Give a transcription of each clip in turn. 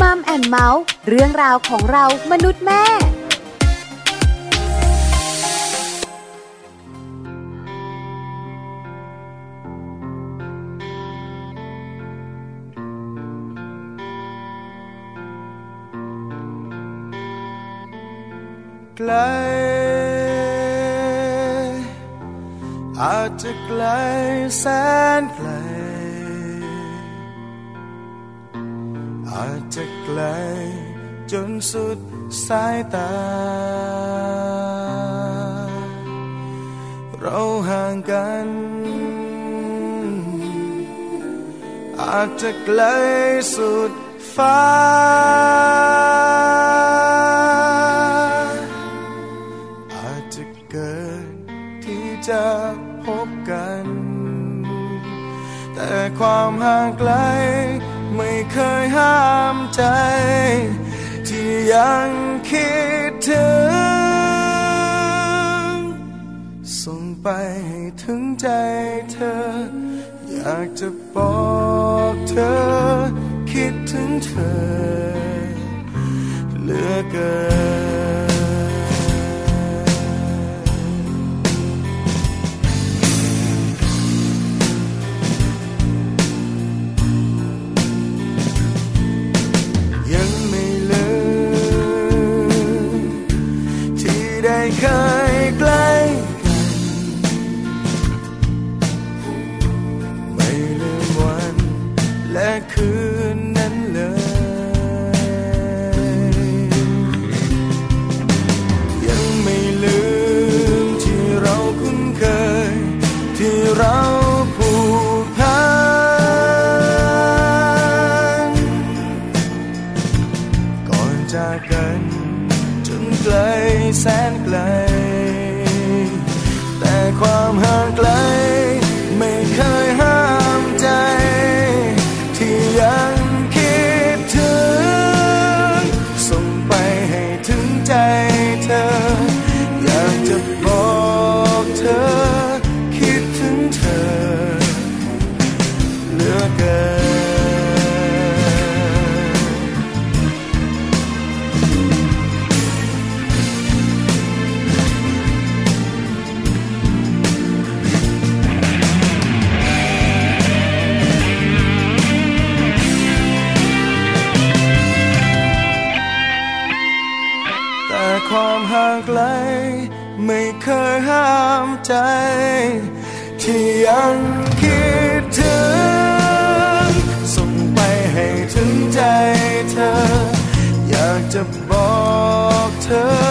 มัมแอนเมาส์เรื่องราวของเรามนุษย์แม่ไกลอาจจะไกลแสนไกล ไกล จนสุดสายตา เราห่างกัน อาจจะไกลสุดฟ้า อาจจะเกิดที่จะพบกัน แต่ความห่างไกล ไม่เคยห้ามใจ ที่ยังคิดถึง ส่งไปให้ถึงใจเธอ อยากจะบอกเธอ คิดถึงเธอเหลือเกิน ไเธอ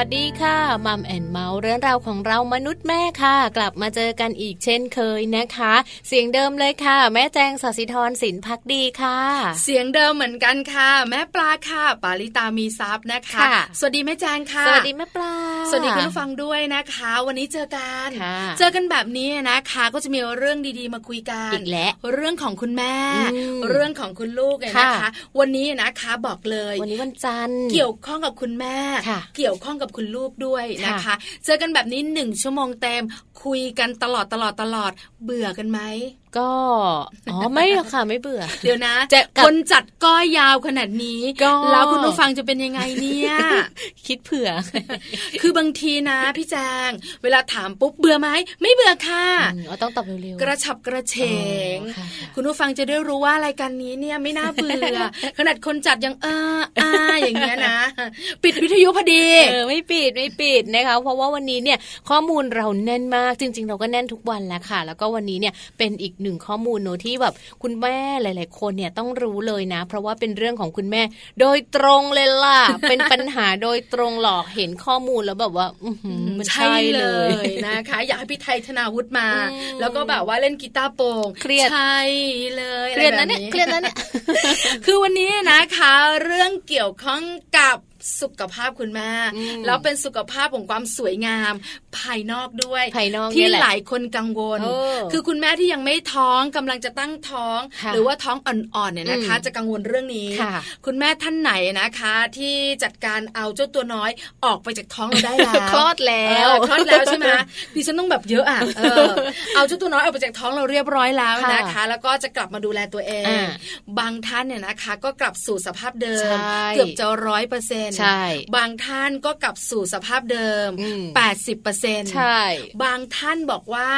วัสดีค่ะมัมแอนเมาส์เรื่องราวของเรามนุษย์แม่ค่ะ กลับมาเจอกันอีกเช่นเคยนะคะ เสียงเดิมเลยค่ะ แม่แจงสศิธรสินพักดีค่ะ เสียงเดิมเหมือนกันค่ะ แม่ปลาค่ะ ปาลิตามีซับนะคะค่ะสวัสดีแม่แจงค่ะ สวัสดีแม่ปลา สวัสดีคุณผู้ฟังด้วยนะคะ วันนี้เจอกันค่ะเจอกันแบบนี้นะคะ ก็จะมีเรื่องดีๆมาคุยกันอีกแล้วเรื่องของคุณแม่อืมเรื่องของคุณลูกเนี่ยนะคะค่ะวันนี้นะคะบอกเลย วันนี้วันจันทร์เกี่ยวข้องกับคุณแม่ค่ะเกี่ยวข้องกับคุณลูกด้วยนะคะค่ะเจอกันแบบนี้หนึ่งชั่วโมงเต็มคุยกันตลอดตลอดตลอด เบื่อกันไหม ก็อ๋อไม่หรอกค่ะไม่เบื่อ เดี๋ยวนะจะกลับคนจัดก็ยาวขนาดนี้ก็แล้วคุณผู้ฟังจะเป็นยังไงเนี่ยคิดเผื่อ คือบางทีนะพี่แจง เวลาถามปุ๊บเบื่อไหมไม่เบื่อค่ะอืมอ๋อต้องตอบเร็วๆกระฉับกระเฉงอ๋อค่ะค่ะคุณผู้ฟังจะได้รู้ว่ารายการนี้เนี่ยไม่น่าเบื่อขนาดคนจัดยังเอออาอย่างเงี้ยนะ ปิดวิทยุพอดีเออไม่ปิดไม่ปิดนะคะเพราะว่าวันนี้เนี่ยข้อมูลเราแน่นมากจริง ๆ เราก็แน่นทุกวันแหล้วค่ะ แล้วก็วันนี้เนี่ยเป็นอีกหนึ่งข้อมูลเนอะที่แบบคุณแม่หลาย ๆ คนเนี่ยต้องรู้เลยนะ เพราะว่าเป็นเรื่องของคุณแม่ โดยตรงเลยล่ะ เป็นปัญหาโดยตรงหลอกเห็นข้อมูลแล้วแบบว่าอือหือมันใช่เลยนะคะ อยากให้พี่ไทยธนาวุฒิมาอืมแล้วก็แบบว่าเล่นกีตาร์โปร่งเครียดใช่เลยเครียดอะไรนะแบบเนี่ยเครียดนะเนี่ยคือวันนี้นะคะ เรื่องเกี่ยวข้องกับ สุขภาพคุณแม่อืมแล้วเป็นสุขภาพของความสวยงาม ภายนอกด้วยภายนอกที่เนี่ยแหละหลายคนกังวลเออคือคุณแม่ที่ยังไม่ท้องกำลังจะตั้งท้องค่ะหรือว่าท้องอ่อนๆเนี่ยนะคะอืมจะกังวลเรื่องนี้ค่ะคุณแม่ท่านไหนนะคะ ที่จัดการเอาเจ้าตัวน้อยออกไปจากท้องเราได้แล้วคลอดแล้วเออคลอดแล้วใช่ไหมดิฉันต้องแบบเยอะอะเออเอาเจ้าตัวน้อยออกไปจากท้องเราเรียบร้อยแล้วนะคะ แล้วก็จะกลับมาดูแลตัวเองอ่าบางท่านเนี่ยนะคะ ก็กลับสู่สภาพเดิใช่มเกือบจะร้อยเปอร์เซ็นต์ใช่บางท่านก็กลับสู่สภาพเดิมอืมแปดสิบเปอร์เซ็นต์ใช่ บางท่านบอกว่า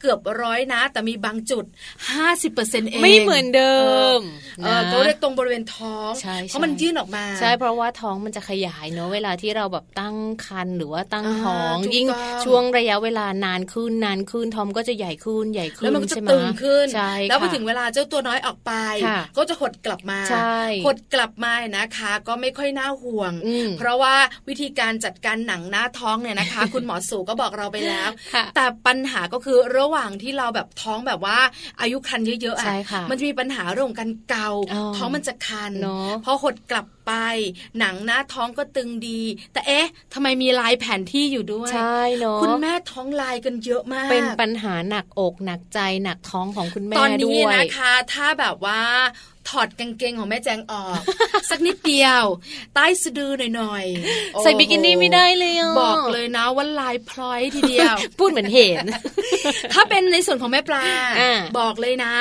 เกือบร้อยนะ แต่มีบางจุดห้าสิบเปอร์เซ็นต์เองไม่เหมือนเดิมเออนะเขาเรียกตรงบริเวณท้องใช่เพราะมันใช่ยื่นออกมา ใช่เพราะว่าท้องมันจะขยายเนอะเวลาที่เราแบบตั้งครรภ์หรือว่าตั้งอ่าท้องถูกยิ่งต้องช่วงระยะเวลานานขึ้นนานขึ้นท้องก็จะใหญ่ขึ้นใหญ่ขึ้นแล้วมันก็จะใช่ไหตึงขึ้นใช่แล้วพอค่ะถึงเวลาเจ้าตัวน้อยออกไปค่ะก็จะหดกลับมาใช่หดกลับมานะคะ ก็ไม่ค่อยน่าห่วงอืมเพราะว่าวิธีการจัดการหนังหน้าท้องเนี่ยนะคะ คุณหมอสูก็บอกเราไปแล้วค่ะแต่ปัญหาก็คือระหว่างที่เราแบบท้องแบบว่าอายุครรภ์เยอะๆใช่อะค่ะมันจะมีปัญหาเรื่องของการเกาอ๋อท้องมันจะคันเนอะพอหดกลับไปหนังหน้าท้องก็ตึงดี แต่เอ๊ะทำไมมีลายแผนที่อยู่ด้วยใช่เนาะคุณแม่ท้องลายกันเยอะมาก เป็นปัญหาหนักอกหนักใจหนักท้องของคุณแม่ตอนด้นี้วยนะคะ ถ้าแบบว่า ถอดกางเกงของแม่แจงออก สักนิดเดียว ใต้สะดือหน่อยๆโอ้โหใส่บิกินี่ไม่ได้เลยอะบอกเลยนะว่าลายพลอยทีเดียว พูดเหมือนเห็น ถ้าเป็นในส่วนของแม่ปลาอ่าบอกเลยนะ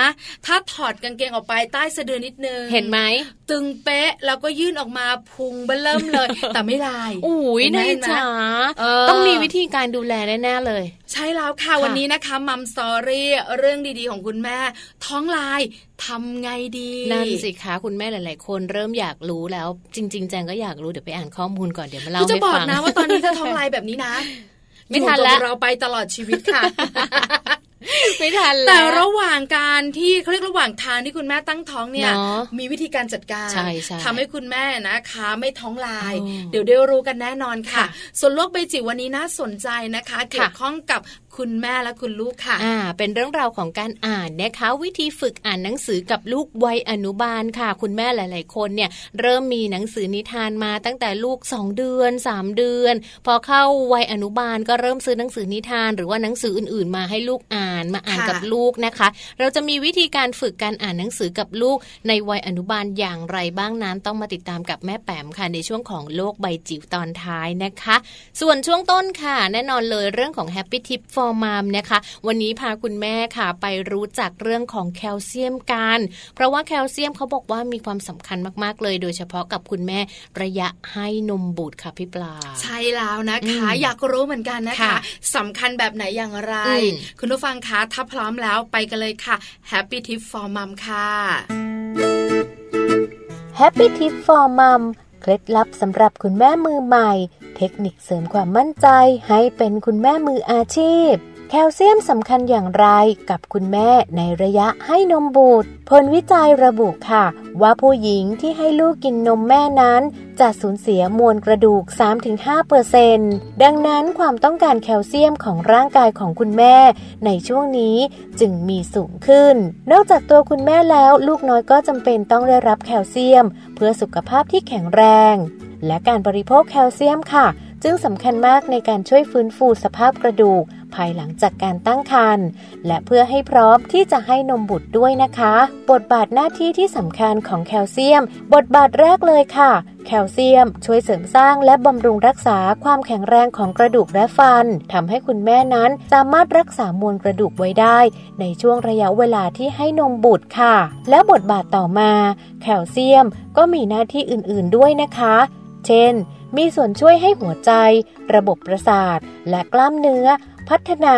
ถ้าถอดกางเกงออกไปใต้สะดือนิดนึง เห็นไหม ตึงเป๊ะแล้วก็ยื่นออกมาพุงเบิ่มเลย แต่ไม่ลายอุ้ยเห็นไหมนายเห็นไหมจ๋าเออต้องมีวิธีการดูแลแน่ๆเลย ใช่แล้วค่ะค่ะวันนี้นะคะมัมสตอรี่เรื่องดีๆของคุณแม่ ท้องลายทำไงดีนั่นสิคะคุณแม่หลาย ๆ คนเริ่มอยากรู้แล้ว จริง ๆ แจงก็อยากรู้เดี๋ยวไปอ่านข้อมูลก่อนเดี๋ยวมาเล่าคือจะให้บอกฟังนะว่าตอนนี้ถ้าท้องลายแบบนี้นะไม่ทันอยู่ละกับเราไปตลอดชีวิตค่ะ ไม่ทันแต่แล้วระหว่างการที่เขาเรียกระหว่างทางที่คุณแม่ตั้งท้องเนี่ยเนอะมีวิธีการจัดการใช่ใช่ทำให้คุณแม่นะคะ ไม่ท้องลายอ๋อเดี๋ยวได้รู้กันแน่นอนค่ะค่ะ ส่วนโลกใบจิ๋ววันนี้น่าสนใจนะคะ เกี่ยวข้องกับ คุณแม่และคุณลูกค่ะ อ่า เป็นเรื่องราวของการอ่านนะคะ วิธีฝึกอ่านหนังสือกับลูกวัยอนุบาลค่ะ คุณแม่หลาย ๆ คนเนี่ยเริ่มมีหนังสือนิทานมาตั้งแต่ลูก 2 เดือน 3 เดือน พอเข้าวัยอนุบาลก็เริ่มซื้อหนังสือนิทาน หรือว่าหนังสืออื่น ๆ มาให้ลูกอ่านมาอ่านกับลูกนะคะ เราจะมีวิธีการฝึกการอ่านหนังสือกับลูกในวัยอนุบาลอย่างไรบ้างนั้นต้องมาติดตามกับแม่แปมค่ะในช่วงของโลกใบจิ๋วตอนท้ายนะคะ ส่วนช่วงต้นค่ะ แน่นอนเลยเรื่องของ Happy Tip for Mom นะคะ วันนี้พาคุณแม่ค่ะไปรู้จักเรื่องของแคลเซียมกัน เพราะว่าแคลเซียมเขาบอกว่ามีความสำคัญมากๆเลย โดยเฉพาะกับคุณแม่ระยะให้นมบุตรค่ะพี่ปลา ใช่แล้วนะคะอืมอยากรู้เหมือนกันนะคะค่ะสำคัญแบบไหนอย่างไรอืมคุณผู้ฟังคะถ้าพร้อมแล้วไปกันเลยค่ะ Happy Tip for Mom ค่ะ Happy Tip for Mom เค ล็ดลับสำหรับคุณแม่มือใหม่ เทคนิคเสริมความมั่นใจให้เป็นคุณแม่มืออาชีพ แคลเซียมสำคัญอย่างไรกับคุณแม่ในระยะให้นมบุตร ผลวิจัยระบุค่ะ ว่าผู้หญิงที่ให้ลูกกินนมแม่นั้น จะสูญเสียมวลกระดูก 3-5%ดังนั้นความต้องการแคลเซียมของร่างกายของคุณแม่ ในช่วงนี้จึงมีสูงขึ้น นอกจากตัวคุณแม่แล้วลูกน้อยก็จำเป็นต้องได้รับแคลเซียม เพื่อสุขภาพที่แข็งแรง และการบริโภคแคลเซียมค่ะ จึงสำคัญมากในการช่วยฟื้นฟูสภาพกระดูก ภายหลังจากการตั้งครรภ์และเพื่อให้พร้อมที่จะให้นมบุตรด้วยนะคะ บทบาทหน้าที่ที่สำคัญของแคลเซียม บทบาทแรกเลยค่ะ แคลเซียม ช่วยเสริมสร้างและบำรุงรักษาความแข็งแรงของกระดูกและฟันทำให้คุณแม่นั้นสามารถรักษามวลกระดูกไว้ได้ ในช่วงระยะเวลาที่ให้นมบุตรค่ะ และบทบาทต่อมา แคลเซียมก็มีหน้าที่อื่นๆด้วยนะคะ เช่น มีส่วนช่วยให้หัวใจ ระบบประสาท และกล้ามเนื้อ พัฒนา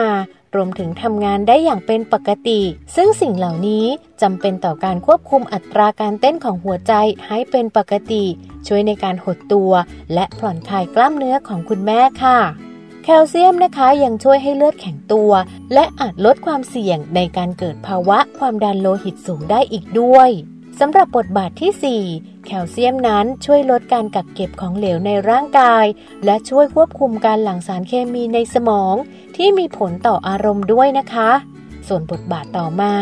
รวมถึงทำงานได้อย่างเป็นปกติ ซึ่งสิ่งเหล่านี้จำเป็นต่อการควบคุมอัตราการเต้นของหัวใจให้เป็นปกติ ช่วยในการหดตัว และผ่อนคลายกล้ามเนื้อของคุณแม่ค่ะ แคลเซียมนะคะยังช่วยให้เลือดแข็งตัว และอาจลดความเสี่ยงในการเกิดภาวะความดันโลหิตสูงได้อีกด้วยสำหรับบทบาทที่ 4 แคลเซียมนั้นช่วยลดการกักเก็บของเหลวในร่างกาย และช่วยควบคุมการหลั่งสารเคมีในสมอง ที่มีผลต่ออารมณ์ด้วยนะคะ ส่วนบทบาทต่อมา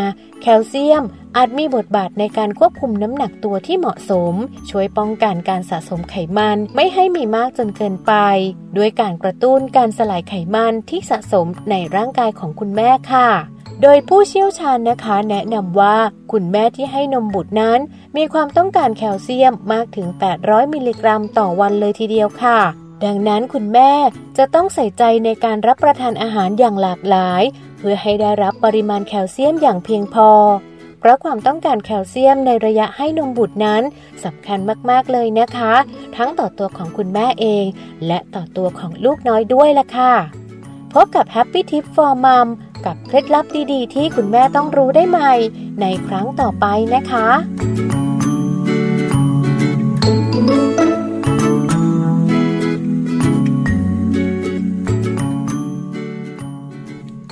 แคลเซียมอาจมีบทบาทในการควบคุมน้ำหนักตัวที่เหมาะสม ช่วยป้องกันการสะสมไขมันไม่ให้มีมากจนเกินไป ด้วยการกระตุ้นการสลายไขมันที่สะสมในร่างกายของคุณแม่ค่ะ โดยผู้เชี่ยวชาญนะคะ แนะนำว่าคุณแม่ที่ให้นมบุตรนั้น มีความต้องการแคลเซียมมากถึง 800 มิลลิกรัมต่อวันเลยทีเดียวค่ะ ดังนั้นคุณแม่จะต้องใส่ใจในการรับประทานอาหารอย่างหลากหลาย เพื่อให้ได้รับปริมาณแคลเซียมอย่างเพียงพอ เพราะความต้องการแคลเซียมในระยะให้นมบุตรนั้นสำคัญมากๆเลยนะคะ ทั้งต่อตัวของคุณแม่เอง และต่อตัวของลูกน้อยด้วยล่ะค่ะ พบกับ Happy Tip for Mom กับเคล็ดลับดีๆ ที่คุณแม่ต้องรู้ได้ใหม่ ในครั้งต่อไปนะคะ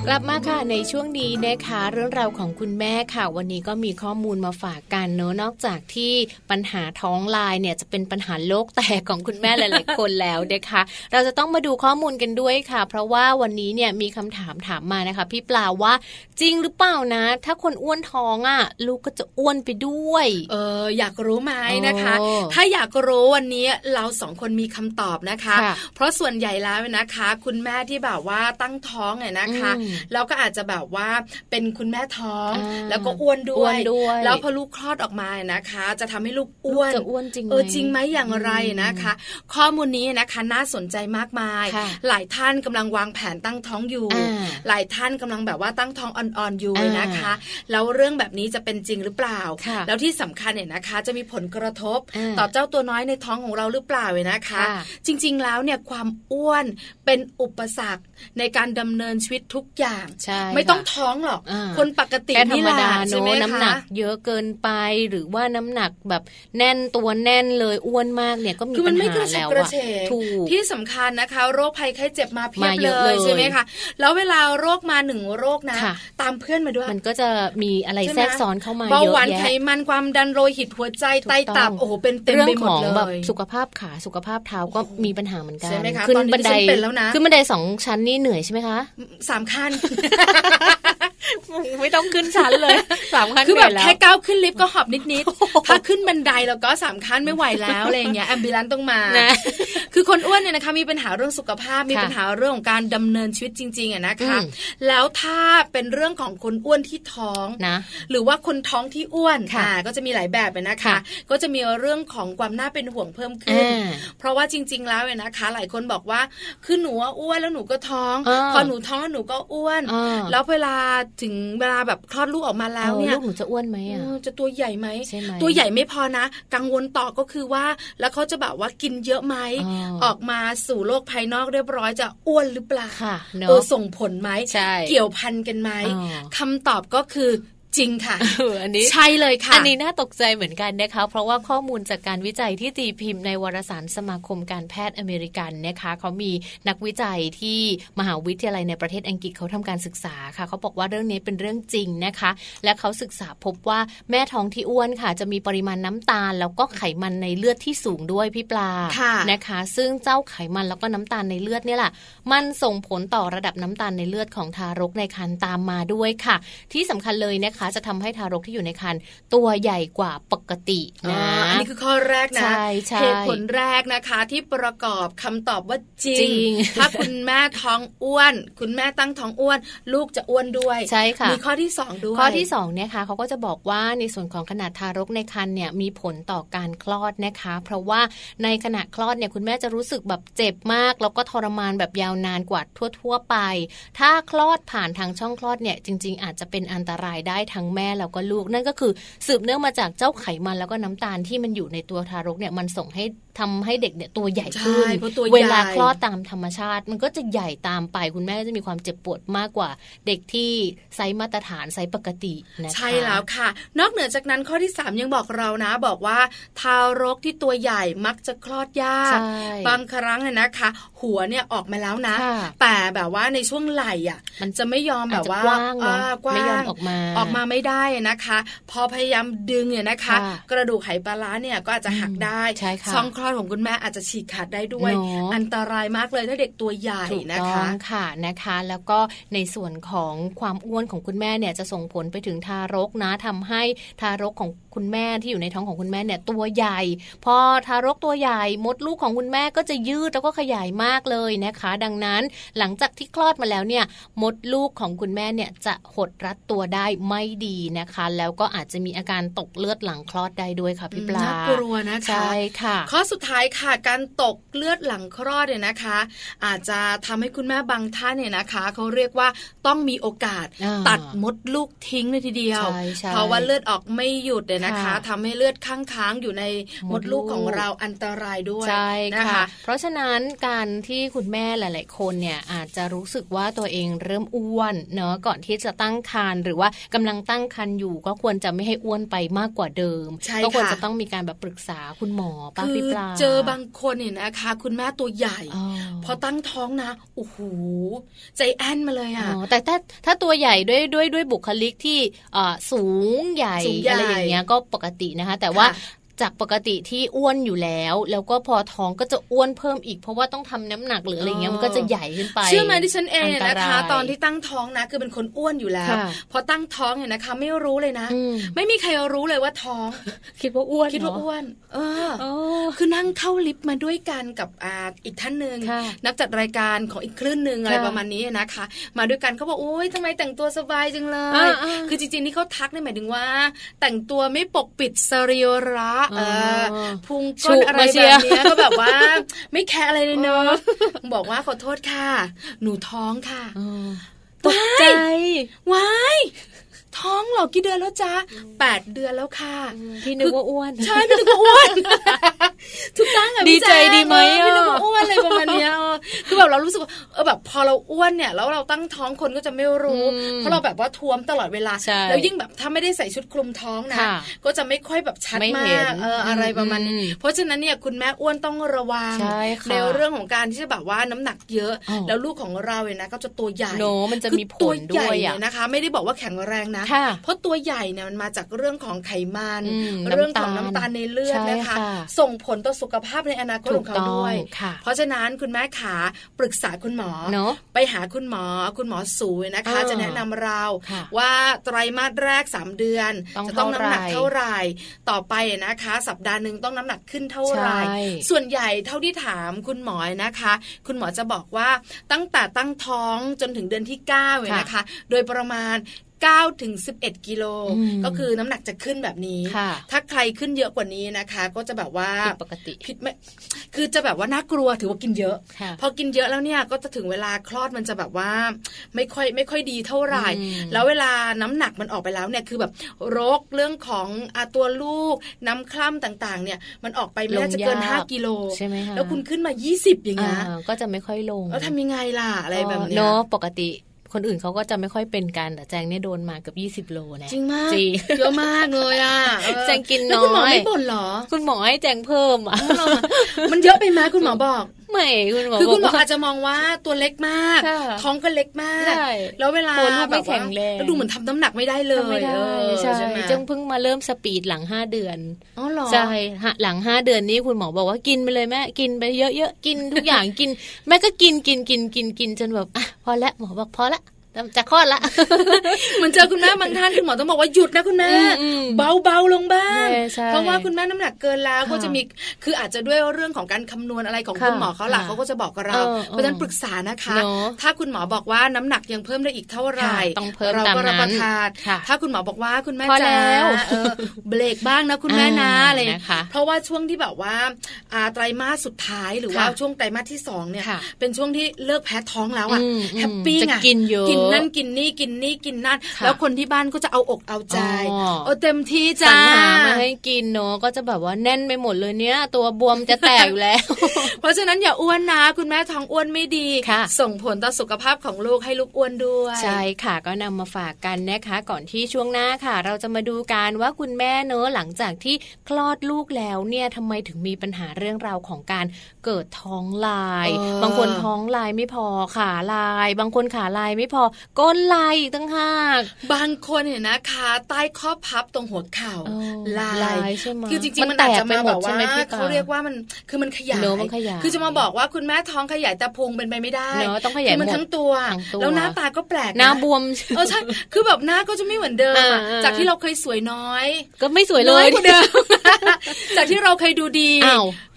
กลับมาค่ะในช่วงนี้นะคะ เรื่องราวของคุณแม่ค่ะ วันนี้ก็มีข้อมูลมาฝากกันเนอะนอกจากที่ปัญหาท้องลายเนี่ยจะเป็นปัญหาโลกแตกของคุณแม่หลายๆคนแล้วนะคะ เราจะต้องมาดูข้อมูลกันด้วยค่ะ เพราะว่าวันนี้เนี่ยมีคำถามถามมานะคะ พี่ปลาว่าจริงหรือเปล่านะ ถ้าคนอ้วนท้องอะ ลูกก็จะอ้วนไปด้วย เอออยากรู้ไหมนะคะโอ้ถ้าอยากรู้วันนี้เราสองคนมีคำตอบนะคะค่ะเพราะส่วนใหญ่แล้วนะคะ คุณแม่ที่แบบว่าตั้งท้องเนี่ยนะคะอืมแล้วก็อาจจะแบบว่าเป็นคุณแม่ท้องอ่าแล้วก็อ้วนด้อ้ววยนด้วย แล้วพอลูกคลอดออกมานะคะ จะทำให้ลูกอ้วนลูกจะอ้วนจริงไหมเออจริงไหมอย่างไรนะคะ ข้อมูลนี้นะคะน่าสนใจมากมายค่ะหลายท่านกำลังวางแผนตั้งท้องอยู่อ่าหลายท่านกำลังแบบว่าตั้งท้องอ่อนๆอยู่อ่านะคะ แล้วเรื่องแบบนี้จะเป็นจริงหรือเปล่าค่ะแล้วที่สำคัญเนี่ยนะคะ จะมีผลกระทบอ่าต่อเจ้าตัวน้อยในท้องของเราหรือเปล่าเนี่ยนะคะค่ะจริง ๆ แล้วเนี่ยความอ้วนเป็นอุปสรรคในการดำเนินชีวิตทุกอย่างใช่ไม่ต้องค่ะท้องหรอกอ่าคนปกติแค่ธรนี่รแหมละดาใช่เนไหมอะน้ำหนัคะกเยอะเกินไปหรือว่าน้ำหนักแบบแน่นตัวแน่นเลยอ้วนมากเนี่ยก็มีคือมัปันญไม่กหาระฉับแล้วกระอะเฉงถูกที่สำคัญนะคะ โรคภัยไข้เจ็บมาเพียบมาเยเลอะเลยยใช่ไหมคะแล้วเวลาโรคมาหนึ่งโรคนะค่ะตามเพื่อนมาด้วย มันก็จะมีอะไรใช่ไหมแทรกซ้อนเข้ามาเบาเยอะหวานไขแยะมันความดันโลหิตหัวใจถูกไตตับต้องโอ้โหเป็นเต็มเรื่อไปงหมขดองเลแบบยสุขภาพขาสุขภาพเท้าก็มีปัญหาเหมือนกันใช่ไหมคะขึ้นตอนนี้บันไดดิฉันเป็นแล้วนะขึ้นบันไดสองชั้นนี่เหนื่อยใช่ไหมคะสามขั้นไม่ต้องขึ้นชั้นเลยสามขั้นคือแบบเหนื่ยล้วแค่ก้าวขึ้นลิฟต์ก็หอบนิดๆถ้าขึ้นบันไดแล้วก็สามขั้นไม่ไหวแล้วอะไรอย่างเงี้ยแอมบิลันต้องมานะคือคนอ้วนเนี่ยนะคะมีปัญหาเรื่องสุขภาพมีค่ะปัญหาเรื่องของการดำเนินชีวิตจริงๆอะนะคะอืมแล้วถ้าเป็นเรื่องของคนอ้วนที่ท้องนะหรือว่าคนท้องที่อ้วนค่ะอ่าก็จะมีหลายแบบอะนะคะค่ะก็จะมีเรื่องของความน่าเป็นห่วงเพิ่มขึ้นอ่าเพราะว่าจริง ๆ แล้วเนี่ยนะคะ หลายคนบอกว่าคือหนูว่าอ้วนแล้วหนูก็ท้องอ่าพอหนูท้องแล้วหนูก็อ้วนอ่าแล้วเวลาถึงเวลาแบบคลอดลูกออกมาแล้วเนี่ยออลูกหนูจะอ้วนไหมอะเออจะตัวใหญ่ไหมใช่ไหมตัวใหญ่ไม่พอนะ กังวลต่อก็คือว่า แล้วเขาจะแบบว่ากินเยอะไหมอ๋อออกมาสู่โลกภายนอกเรียบร้อยจะอ้วนหรือเปล่าค่ะเนอะเออส่งผลไหมใช่เกี่ยวพันกันไหมอ๋อคำตอบก็คือ จริงค่ะเอออันนี้ใช่เลยค่ะ อันนี้น่าตกใจเหมือนกันนะคะ เพราะว่าข้อมูลจากการวิจัยที่ตีพิมพ์ในวารสารสมาคมการแพทย์อเมริกันนะคะเขามีนักวิจัยที่มหาวิทยาลัยในประเทศอังกฤษเขาทำการศึกษาค่ะเขาบอกว่าเรื่องนี้เป็นเรื่องจริงนะคะ และเขาศึกษาพบว่าแม่ท้องที่อ้วนค่ะ จะมีปริมาณน้ำตาล แล้วก็ไขมันในเลือดที่สูงด้วยพี่ปลาค่ะนะคะ ซึ่งเจ้าไขมันแล้วก็น้ำตาลในเลือดเนี่ยแหละมันส่งผลต่อระดับน้ำตาลในเลือดของทารกในครรภ์ตามมาด้วยค่ะ ที่สำคัญเลยนะคะจะทำให้ทารกที่อยู่ในครรภ์ตัวใหญ่กว่าปกติอ๋อนะอันอันนี้คือข้อแรกนะใช่ใช่เหตุผลแรกนะคะที่ประกอบคำตอบว่าจริจริงถ้าคุณแม่ท้องอ้วน คุณแม่ตั้งท้องอ้วน ลูกจะอ้วนด้วยใช่ค่ะมีข้อที่สองด้วย ข้อที่2เนี่ยค่ะเขาก็จะบอกว่าในส่วนของขนาดทารกในครรภ์เนี่ยมีผลต่อการคลอดนะคะ เพราะว่าในขณะคลอดเนี่ยคุณแม่จะรู้สึกแบบเจ็บมาก แล้วก็ทรมานแบบยาวนานกว่าทั่ว ๆ ไป ถ้าคลอดผ่านทางช่องคลอดเนี่ยจริง ๆ อาจจะเป็นอันตรายได้ทั้งแม่แล้วก็ลูก นั่นก็คือสืบเนื่องมาจากเจ้าไขมันแล้วก็น้ำตาลที่มันอยู่ในตัวทารกเนี่ยมันส่งให้ทำให้เด็กเนี่ยตัวใหญ่ขึ้นใช่เพราะตัวใหญ่เวลาคลอดตามธรรมชาติ มันก็จะใหญ่ตามไปคุณแม่ก็จะมีความเจ็บปวดมากกว่า เด็กที่ไซส์มาตรฐานไซส์ปกตินะคะใช่แล้วค่ะ นอกเหนือจากนั้นข้อที่ 3 ยังบอกเรานะ บอกว่า ทารกที่ตัวใหญ่มักจะคลอดยากใช่บางครั้งเนี่ยนะคะ หัวเนี่ยออกมาแล้วนะค่ะแต่แบบว่าในช่วงไหล่อะ มันจะไม่ยอมแบบว่าอาจจะกว้างเนอะอ่ากว้างไม่ยอมออกมาออกมาไม่ได้นะคะ พอพยายามดึงเนี่ยนะคะค่ะกระดูกไหปลาร้าเนี่ยก็อาจจะหักได้ใช่ค่ะช่องคลอดของคุณแม่อาจจะฉีกขาดได้ด้วยเนอะอันตรายมากเลยถ้าเด็กตัวใหญ่ถูกนะต้อคะงค่ะนะคะ แล้วก็ในส่วนของความอ้วนของคุณแม่เนี่ยจะส่งผลไปถึงทารกนะทำให้ทารกของ คุณแม่ที่อยู่ในท้องของคุณแม่เนี่ยตัวใหญ่ พอทารกตัวใหญ่มดลูกของคุณแม่ก็จะยืดแล้วก็ขยายมากเลยนะคะ ดังนั้นหลังจากที่คลอดมาแล้วเนี่ยมดลูกของคุณแม่เนี่ยจะหดรัดตัวได้ไม่ดีนะคะ แล้วก็อาจจะมีอาการตกเลือดหลังคลอดได้ด้วยค่ะพี่ปลาน่ากลัวนะคะใช่ค่ะข้อสุดท้ายค่ะการตกเลือดหลังคลอดเนี่ยนะคะ อาจจะทำให้คุณแม่บางท่านเนี่ยนะคะเขาเรียกว่าต้องมีโอกาสอ่าตัดมดลูกทิ้งเลยทีเดียวใช่ใช่เพราะว่าเลือดออกไม่หยุดเนี่ยนะคะค่ะทำให้เลือดข้างค้างอยู่ในมดลูกมดลูกของเราอันตรายด้วยใช่นะค่ะคะเพราะฉะนั้นการที่คุณแม่หลาย ๆ คนเนี่ยอาจจะรู้สึกว่าตัวเองเริ่มอ้วนเนาะก่อนที่จะตั้งครรภ์หรือว่ากำลังตั้งครรภ์อยู่ก็ควรจะไม่ให้อ้วนไปมากกว่าเดิมใช่ก็ควรค่ะจะต้องมีการแบบปรึกษาคุณหมอป้าคืพี่อปลาเจอบางคนเนี่ยนะคะ คุณแม่ตัวใหญ่อ๋อพอตั้งท้องนะโอ้โหใจแอนมาเลยอะอ๋อแต่ถ้าถ้าตัวใหญ่ด้วยด้วยด้วยบุคลิกที่เอ่อสูงใหญ่สูงใหญ่อะไรอย่างเงี้ยก็ปกตินะคะ แต่ว่า จากปกติที่อ้วนอยู่แล้ว แล้วก็พอท้องก็จะอ้วนเพิ่มอีก เพราะว่าต้องทำน้ำหนักหรืออะไรเงี้ยมันก็จะใหญ่ขึ้นไป เชื่อไหมดิฉันเองเนี่ยอันะนตคะรายตอนที่ตั้งท้องนะ คือเป็นคนอ้วนอยู่แล้วค่ะพอตั้งท้องเนี่ยนะคะ ไม่รู้เลยนะอืมไม่มีใครรู้เลยว่าท้อง คิดว่าอ้วนคิดว่าเนอะอ้วน เออโอ้คือนั่งเข้าลิฟต์มาด้วยกันกับอาอีกท่านหนึ่งค่ะนักจัดรายการของอีกคลื่นหนึ่งอะไรค่ะประมาณนี้นะคะ มาด้วยกันเขาบอกโอ้ยทำไมแต่งตัวสบายจังเลอ่ายอ่าคือจริงๆนี่เขาทักเนี่ยหมายถึงว่า แต่งตัวไม่ปกปิดสรีระเอออ๋อพุงฉุก้นอะไรมาเชีแบยร์บเนี้ยก็แบบว่า ไม่แคร์อะไรเลยเนอะบอกว่าขอโทษค่ะ หนูท้องค่ะอ๋อตกใจว้ายท้องเหรอกี่เดือนแล้วจ๊ะแปดเดือนแล้วค่ะ พี่นึกว่าอ้วน ใช่พี่นึกว่าอ้วน ถูกต้องอะดีพี่ใจแจ๊คดีไหมอะพี่นึกว่าอ้วนอะไรประมาณเนี้ยเออคือแบบเรารู้สึกว่าเออแบบพอเราอ้วนเนี่ยแล้วเราตั้งท้องคนก็จะไม่รู้อืมเพราะเราแบบว่าท้วมตลอดเวลาใช่แล้วยิ่งแบบถ้าไม่ได้ใส่ชุดคลุมท้องนะค่ะก็จะไม่ค่อยแบบชัดไม่มาเห็นกเอออะไรประมาณนี้อืมเพราะฉะนั้นเนี่ยคุณแม่อ้วนต้องระวังใช่ค่ะในเรื่องของการที่จะแบบว่าน้ำหนักเยอะอ้าวแล้วลูกของเราเนี่ยนะก็จะตัวใหญ่โนมันจะมีผตัวลใหด้ญ่วยเนี่อะยนะคะ ไม่ได้บอกว่าแข็งแรงนะค่ะเพราะตัวใหญ่เนี่ยมันมาจากเรื่องของไขมันอืมเรื่องของน้ำน้ำตาตาลลในเลือดใช่นะคะค่ะส่งผลต่อสุขภาพในอนาคตของเขาด้วยถูกต้องค่ะเพราะฉะนั้นคุณแม่ขาปรึกษาคุณหมอเนอะไปหาคุณหมอคุณหมอสูนะคะอ่าจะแนะนำเราค่ะว่าไตรมาสแรก 3 เดือนต้องจะต้องน้ำหนักเท่าเท่าไหไหร่ร่ ต่อไปนะคะ สัปดาห์หนึ่งต้องน้ำหนักขึ้นเท่าไหร่ใช่ส่วนใหญ่เท่าที่ถามคุณหมอนะคะ คุณหมอจะบอกว่าตั้งแต่ตั้งท้องจนถึงเดือนที่9เนี่ยนะคะ โดยประมาณ9ถึง11 กิโลอืมก็คือน้ำหนักจะขึ้นแบบนี้ค่ะถ้าใครขึ้นเยอะกว่านี้นะคะ ก็จะแบบว่าผิดปกติผิดไม่คือจะแบบว่าน่ากลัวถือว่ากินเยอะค่ะพอกินเยอะแล้วเนี่ยก็จะถึงเวลาคลอดมันจะแบบว่า ไม่ค่อยไม่ค่อยดีเท่าไหร่อืมแล้วเวลาน้ำหนักมันออกไปแล้วเนี่ยคือแบบโรคเรื่องของอาตัวลูกน้ำคล่ำต่างๆ เนี่ยมันออกไปไม่น่าจะเกินลงยาก5กิโลใช่ไหมคะแล้วคุณขึ้นมา 20 อย่างเงี้ยอ่าก็จะไม่ค่อยลง แล้วทำยังไงล่ะอะไรแบบเนี้ยเนาะปกติ คนอื่นเขาก็จะไม่ค่อยเป็นกันแต่แจงเนี่ยโดนมาเกือบ20โลนะจริงมากจริงเยอะมากเลยอะเออแจงกินแล้วคุณหมอน้อยไม่บ่นเหรอ คุณหมอให้แจงเพิ่มอะมันเยอะไปไหมคุณหมอบอกไม่คุณหมอคือคุณหมอบอกว่าอาจจะมองว่าตัวเล็กมากค่ะท้องก็เล็กมากใช่แล้วเวลาตัวลูกไม่บบว่าแข็งแรงแล้วดูเหมือนทำน้ำหนักไม่ได้เลยทำไม่ได้เออใช่ใช่ไหมจังเพิ่งมาเริ่มสปีดหลังห้าเดือนอ๋อเหรอใช่ฮะหลังห้าเดือนนี้คุณหมอบอกว่ากินไปเลยแม่กินไปเยอะๆกินทุกอย่างกิน แม่ก็กินกินกินกินกินจนแบบอะพอละหมอบอกพอละ จะคลอดละมันเจอคุณแม่บางท่านคุณหมอต้องบอกว่าหยุดนะคุณแม่เบาเบาลงบ้างเพราะว่าคุณแม่น้ำหนักเกินแล้วก็จะมีคืออาจจะด้วยเรื่องของการคำนวณอะไรของคุณหมอเขาหลักเขาก็จะบอกกับเราเพราะฉะนั้นปรึกษานะคะ ถ้าคุณหมอบอกว่าน้ำหนักยังเพิ่มได้อีกเท่าไหร่ต้องเพิ่มเราก็รับประทานถ้าคุณหมอบอกว่าคุณแม่จ๋าเบรกบ้างนะคุณแม่นะอะไรเพราะว่าช่วงที่แบบว่าไตรมาสสุดท้ายหรือว่าช่วงไตรมาสที่สองเนี่ยเป็นช่วงที่เลิกแพ้ท้องแล้วอะ happy ไงกินเยอะกินนั่นกินนี่กินนี่กินนั่นแล้วคนที่บ้านก็จะเอาอกเอาใจโอ้เต็มที่จ้ามาให้กินเนาะก็จะแบบว่าแน่นไปหมดเลยเนี้ยตัวบวมจะแตกอยู่แล้ว เพราะฉะนั้นอย่าอ้วนนะ คุณแม่ท้องอ้วนไม่ดีส่งผลต่อสุขภาพของลูกให้ลูกอ้วนด้วยใช่ค่ะก็นำมาฝากกันนะคะ ก่อนที่ช่วงหน้าค่ะ เราจะมาดูกันว่าคุณแม่เนอะหลังจากที่คลอดลูกแล้วเนี่ยทำไมถึงมีปัญหาเรื่องราวของการเกิดท้องลาย บางคนท้องลายไม่พอขาลาย บางคนขาลายไม่พอก้นลายอีกตั้งหากบางคนเนี่ยนะคะ ใต้ข้อพับตรงหัวเข่าลายใช่ไหมคือจริงๆมันอาจจะมาบอกว่าเขาเรียกว่ามันคือมันขยายคือจะมาบอกว่าคุณแม่ท้องขยายแต่พุงเป็นไปไม่ได้เนอะต้องขยายมันทั้งตัว แล้วหน้าตาก็แปลกหน้าบวมเออใช่คือแบบหน้าก็จะไม่เหมือนเดิมจากที่เราเคยสวยน้อย ก็ไม่สวยเลยเดิมจากที่เราเคยดูดี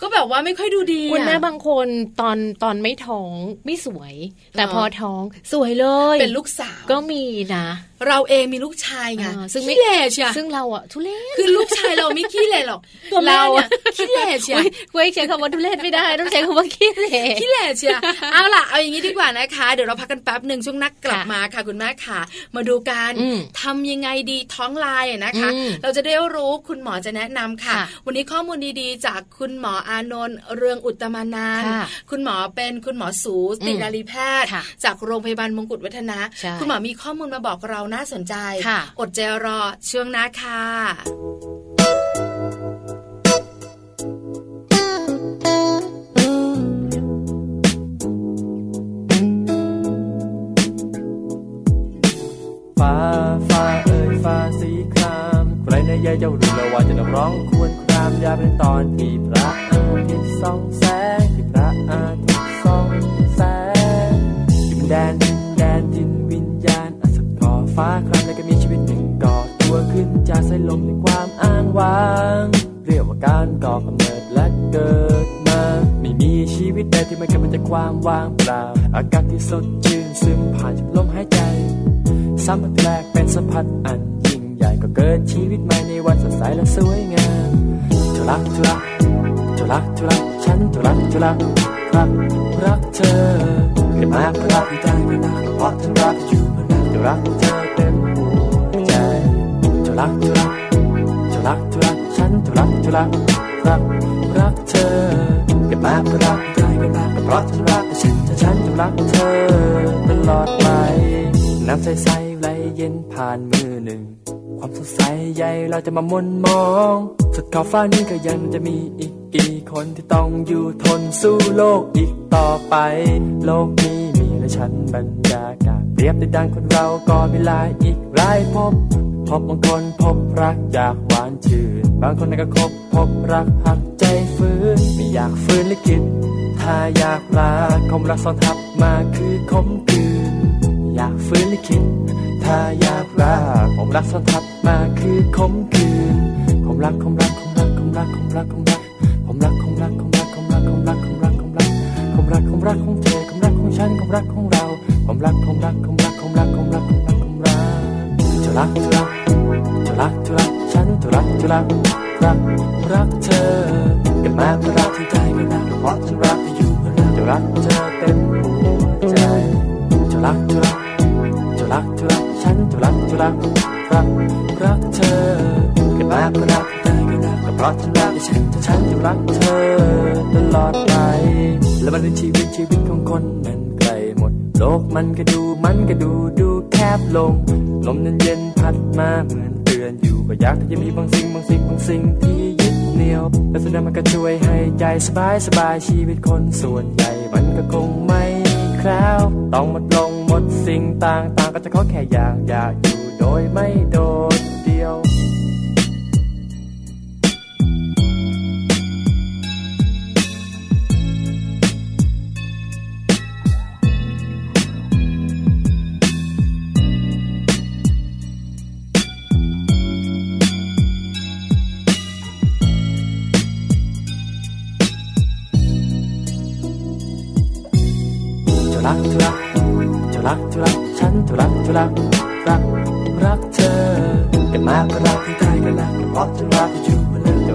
ก็แบบว่าไม่ค่อยดูดีคุณแม่บางคนตอนตอนไม่ท้องไม่สวย แต่พอท้องสวยเลยเป็นลูกสาวก็มีนะ เราเองมีลูกชายไงซึ่งไม่เล่เชียซึ่งเราอะทุเรศคือลูกชายเราไม่ขี้เล่หรอกตัวเราเนี่ยขี้เล่เชียเว้ยใช้คำว่าทุเรศไม่ได้ต้องใช้คำว่าขี้เล่ขี้เล่เชียเอาล่ะเอาอย่างนี้ดีกว่านะคะ เดี๋ยวเราพักกันแป๊บหนึ่งช่วงนักกลับมาค่ะคุณแม่ค่ะ มาดูการทำยังไงดีท้องลายนะคะ เราจะได้รู้คุณหมอจะแนะนำค่ะ วันนี้ข้อมูลดีๆ จากคุณหมออานนท์เรืองอุตมานานคุณหมอเป็นคุณหมอสูตินารีแพทย์ จากโรงพยาบาลมงกุฎวัฒนะ คุณหมอมีข้อมูลมาบอกเราน่าสนใจ อดใจรอช่วงหน้าค่ะฟ้าฟ้าเอ่ยฟ้าสีครามใครในยายเจ้ารู้แล้วว่าจะนักร้องควรครามยาเป็นตอนที่พระอาทิตย์ส่องแสงที่พระอาทิตย์ส่องแสงดินแดนดินแดน ฟ้าครามแล้วก็มีชีวิตหนึ่งก่อตัวขึ้นจากสายลมในความอ้างว้าง เรียกว่าการก่อกำเนิดและเกิดมา ไม่มีชีวิตใดที่ไม่เกิดมาจากความว่างเปล่า อากาศที่สดชื่นซึมผ่านจากลมหายใจสัมผัสแรกเป็นสัมผัสอันยิ่งใหญ่ก็เกิดชีวิตใหม่ในวันสดใสและสวยงามจะรักจะรักจะรักจะรักฉันจะรักจะรักรักรักเธอเกิดมาเพื่อรักที่ใจไม่นานเพราะฉันรักอยู่มานานจะรักเธอ รักจะรักจะรักจะรักฉันจะรักจะรักรักรักเธอเกิดมาเพื่อรักที่ใจไม่นานเพราะฉันรักฉันจะฉันจะรักเธอตลอดไปน้ำใสๆไหลเย็นผ่านมือหนึ่ง ความสดใสใหญ่เราจะมามนมองสุดขอบฟ้านี้ก็ยังจะมีอีกกี่คนที่ต้องอยู่ทนสู้โลกอีกต่อไป โลกนี้มีและฉันบรรยากาศเปรียบในดังคนเราก็มีลายอีกรายพบ พบบางคนพบรักอยากหวานชื่น บางคนก็คบพบรักหักใจฟื้นไม่อยากฟื้นลิขิตถ้าอยากรักคมรักซ้อนทับมาคือคมคืน อยากฟื้นลิขิตถ้าอยากรักผมรักซ่อนทับมาคือคมคืนผมรักผมรักผมรักผมรักผมรักผมรักผมรักผมรักผมรักผมรักผมรักผมรักผมรักผมรักผมรักของเธอผมรักของฉันผมรักของเราผมรักผมรักผมรักผมรักผมรักผมรักผมรักจะรักจะ จะรักรักรักเธอเกิดมาเพื่อรักที่ใจก็รักเพราะฉันรักที่อยู่เพื่อรักจะรักเธอเต็มหัวใจจะรักจะรักจะรักเธอฉันจะรักจะรักรักรักเธอเกิดมาเพื่อรักเธอก็รักก็เพราะฉันรักที่ฉันจะฉันจะรักเธอตลอดไปและมันเป็นชีวิตชีวิตของคนนั้นไกลหมดโลกมันก็ดูมันก็ดูดูแคบลงลมเย็นๆพัดมาเหมือน อนอยู่ก็อยากที่จะมีบางสิ่งบางสิ่งบางสิ่งที่ยึดเหนี่ยวและสุดท้ายมันก็ช่วยให้ใจสบายสบายชีวิตคนส่วนใหญ่มันก็คงไม่แคล้วต้องหมดลงหมดสิ่งต่างต่างก็จะขอแค่อย่างอยากอยู่โดยไม่โดด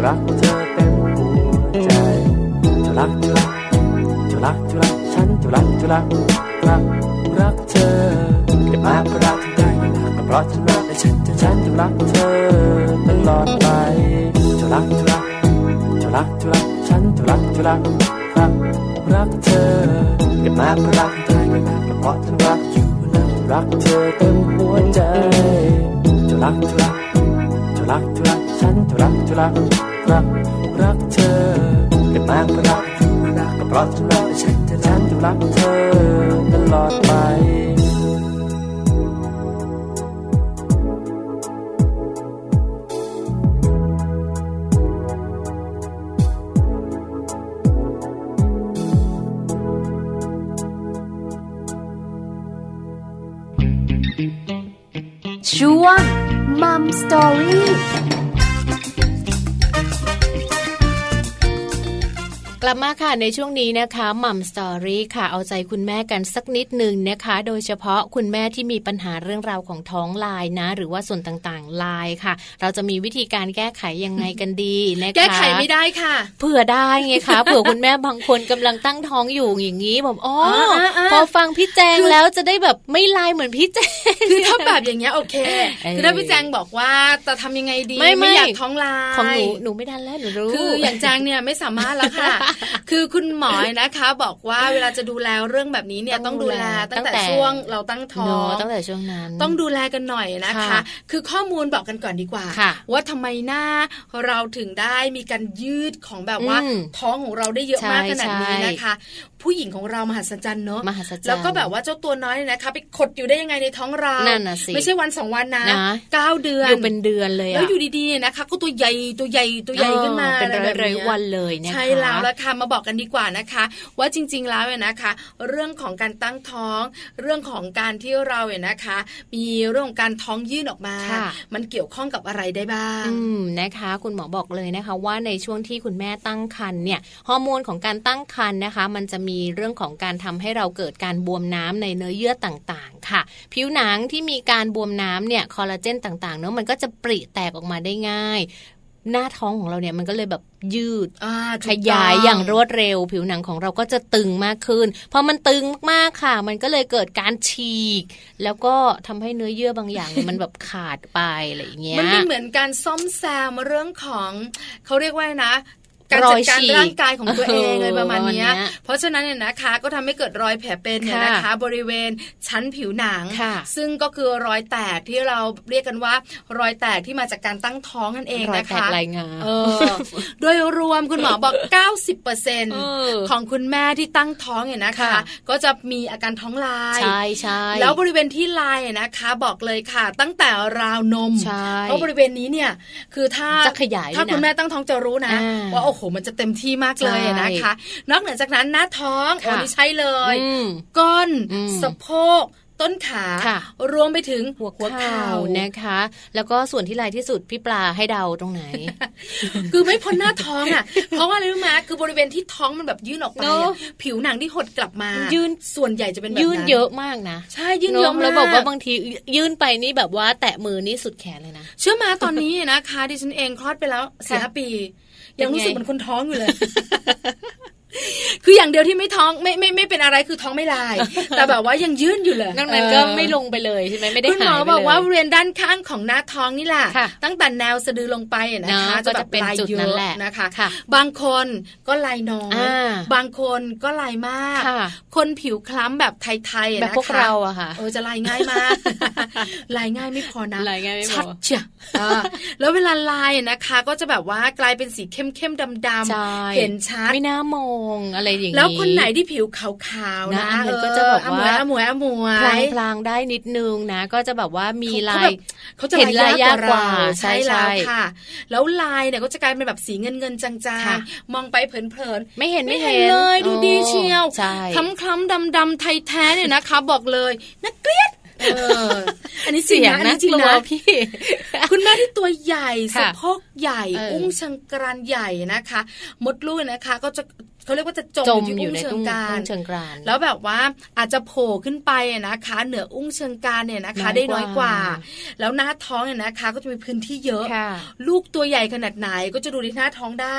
รักเธอเต็มหัวใจจะรักจะรักจะรักจะรักฉันจะรักจะรักรักรักเธอแต่มากก็รักที่ใครก็รักเพราะฉันรักและฉันจะฉันจะรักเธอตลอดไปจะรักจะรักจะรักจะรักฉันจะรักจะรักรักรักเธอแต่มากก็รักที่ใครก็รักเพราะฉันรักอยู่แล้วรักเธอเต็มหัวใจจะรักจะรักจะรักจะรักฉันจะรักจะรัก รักรักเธอแต่มากก็รักอยู่รักก็เพราะฉันรักฉันจะฉันจะรักเธอตลอดไปช่วงมัมสตอรี่ กลับมาค่ะในช่วงนี้นะคะมัมสตอรี่ค่ะเอาใจคุณแม่กันสักนิดหนึ่งนะคะ โดยเฉพาะคุณแม่ที่มีปัญหาเรื่องราวของท้องลายนะ หรือว่าส่วนต่างๆลายค่ะ เราจะมีวิธีการแก้ไขยังไงกันดีนะคะแก้ไขไม่ได้ค่ะเผื่อได้ไงคะเผื่อคุณแม่บางคนกำลังตั้งท้องอยู่อย่างนี้แบบอ๋อออ่าๆๆพอฟังพี่แจงคือแล้วจะได้แบบไม่ลายเหมือนพี่แจงคือถ้าแบบอย่างเงี้ยโอเคเออคือถ้าพี่แจงบอกว่าจะทำยังไงดีไม่ไม่อยากท้องลายของหนูหนูไม่ดันแล้วหนูรู้คืออย่างแจงเนี่ยไม่สามารถแล้วค่ะคือคุณหมอนะคะ บอกว่าเวลาจะดูแลเรื่องแบบนี้เนี่ยต้ต้อองงดูดูแลแลตั้งตั้แต่งแต่ช่วงเราตั้งท้อเนงอะตั้งแต่ช่วงนั้น ต้องดูแลกันหน่อยนะคะค่ะคือข้อมูลบอกกันก่อนดีกว่าค่ะว่าทำไมหน้าเราถึงได้มีการยืดของแบบว่าอืมท้องของเราได้เยอะมากใช่ขนาดนี้ใช่นะคะ ผู้หญิงของเรามหัศจรรย์เนอะมหัศจรรย์แล้วก็แบบว่าเจ้าตัวน้อยเนี่ยนะคะ ไปขดอยู่ได้ยังไงในท้องเรานั่นน่ะสิไม่ใช่วันสองวันนะนะเก้าเดือนอยู่เป็นเดือนเลยแล้อะวอยู่ดีๆนะคะ ก็ตัวใหญ่ตัวใหญ่ตัวใหญ่ขึ้นมาเออเป็นอะไรแบบร้อยนี้ๆวันเลยนะคะใช่แล้วละค่ะมาบอกกันดีกว่านะคะ ว่าจริง ๆ แล้วเนี่ยนะคะ เรื่องของการตั้งท้อง เรื่องของการที่เราเนี่ยนะคะ มีเรื่องของการท้องยื่นออกมาค่ะมันเกี่ยวข้องกับอะไรได้บ้างอืมนะคะ คุณหมอบอกเลยนะคะ ว่าในช่วงที่คุณแม่ตั้งครรภ์เนี่ยฮอร์โมนของการตั้งครรภ์นะคะ มันจะมีเรื่องของการทำให้เราเกิดการบวมน้ำในเนื้อเยื่อต่างๆ ค่ะ ผิวหนังที่มีการบวมน้ำเนี่ยคอลลาเจนต่างๆเนอะมันก็จะปริแตกออกมาได้ง่าย หน้าท้องของเราเนี่ยมันก็เลยแบบยืดอ่าถูขกยายต้อย่างรวดเร็ว ผิวหนังของเราก็จะตึงมากขึ้นพอมันตึงมากๆค่ะ มันก็เลยเกิดการฉีก แล้วก็ทำให้เนื้อเยื่อบางอย่างมันแบบขาดไปอะไรอย่างเงี้ยมันเป็นเหมือนการซ่อมแซมเรื่องของเขาเรียกว่านะ การรจัอยดการฉีกร่างกายของตัวเองอะไรประมาณเนี้ยประมาณเนี้ยเพราะฉะนั้นเนี่ยนะคะก็ทำให้เกิดรอยแผลเป็นเนี่ยค่ะนะคะ บริเวณชั้นผิวหนังค่ะซึ่งก็คือรอยแตกที่เราเรียกกันว่า รอยแตกที่มาจากการตั้งท้องนั่นเองรอยนะแตกคะลายงาเออโดยรวมคุณหมอบอก 90%เออของคุณแม่ที่ตั้งท้องเนี่ยนะคะค่ะก็จะมีอาการท้องลายใช่ใช่แล้วบริเวณที่ลายนะคะ บอกเลยค่ะ ตั้งแต่ราวนมใช่เพราะบริเวณนี้เนี่ยคือถ้าจะขยายถ้าด้วยนะคุณแม่ตั้งท้องจะรู้นะอ่าว่าโอ้โหมันจะเต็มที่มากเลยอะนะคะ นอกเหนือจากนั้นหน้าท้องโอ้ค่ะนี่ใช่เลยอืมก้นอืมสะโพกต้นขาค่ะรวมไปถึงหัวเข่านะคะ แล้วก็ส่วนที่ลายที่สุดพี่ปลาให้เดาตรงไหน คือไม่พ้นหน้าท้องอะ เพราะว่าอะไรรู้ไหมคือบริเวณที่ท้องมันแบบยื่นออกไปเนอะอะผิวหนังที่หดกลับมา ยื่ยื่นส่วนใหญ่จะเป็นแบบนั้นยื่นเยอะมากนะใช่ยื่นเยอะนมากแล้วบอกว่าบางทียื่นไปนี่แบบว่าแตะมือนี่สุดแขนเลยนะ เชื่อมาตอนนี้นะคะดิฉันเองคลอดไปแล้วสี่ค่ะห้าปีเป็นไง ยังรู้สึกเหมือนคนท้องอยู่เลย คืออย่างเดียวที่ไม่ท้องไม่ไม่ไม่เป็นอะไรคือท้องไม่ลาย แต่แบบว่ายังยื่นอยู่เลยนอกนั้นก็ไม่ลงไปเลยใช่ไหมไม่ได้คุณหมหาอยไปบอกเลยว่าบริเวณด้านข้างของหน้าท้องนี่แหละค่ะตั้งแต่แนวสะดือลงไปอะนะคะเนอะก็จะเป็นแบบลายจุดเยนั้นอะแหละนะคะค่ะบางคนก็ลายน้อยอ่าบางคนก็ลายมากค่ะคนผิวคล้ำแบบไทยๆอะแบบนะคะพวกเราอะค่ะเออจะลายง่ายมากลายง่ายไม่พอนะลายง่ายไม่พอชัดเชียอ่าแล้วเวลาลายอะนะคะ ก็จะแบบว่ากลายเป็นสีเข้มๆดำใช่ๆเห็นชัดไม่น่ามองอะไรอย่างนี้แล้วคนไหนที่ผิวขาวๆนะนะอันนั้นก็จะแบบว่าอมวยอมวยพอลางมวยพลางได้นิดนึงนะ ก็จะแบบว่ามีเขาลาแบยบเขาจะเห็นลายยากกว่าเรใช่ใช่แล้วใช่ค่ะ แล้วลายเนี่ยก็จะกลายเป็นแบบสีเงินเงินๆจางค่ะๆมองไปเพลินๆไม่เห็นไม่ไม่เห็เห็นนเลยดูดีโอ้เชียวใช่คล้ำคล้ำดำดำๆไทยแท้เนี่ยนะคะ บอกเลยน่าเกลียดเอออันนี้จริเสีงยงนะอันน่านี้จริงกลัวนะพี่ คุณแม่ที่ตัวใหญ่ค่ะสะโพกใหญ่เอออุ้อุ้งชังกรานใหญ่นะคะ มดลูกนะคะ ก็จะเขาเรียกว่าจะจมอยู่ในอุ้งเชิงการเชิงกรานแล้วแบบว่าอาจจะโผล่ขึ้นไปนะคะ เหนืออุ้งเชิงการเนี่ยนะคะ ได้น้อยกว่า แล้วหน้าท้องเนี่ยนะคะ ก็จะมีพื้นที่เยอะ ลูกตัวใหญ่ขนาดไหนก็จะดูที่หน้าท้องได้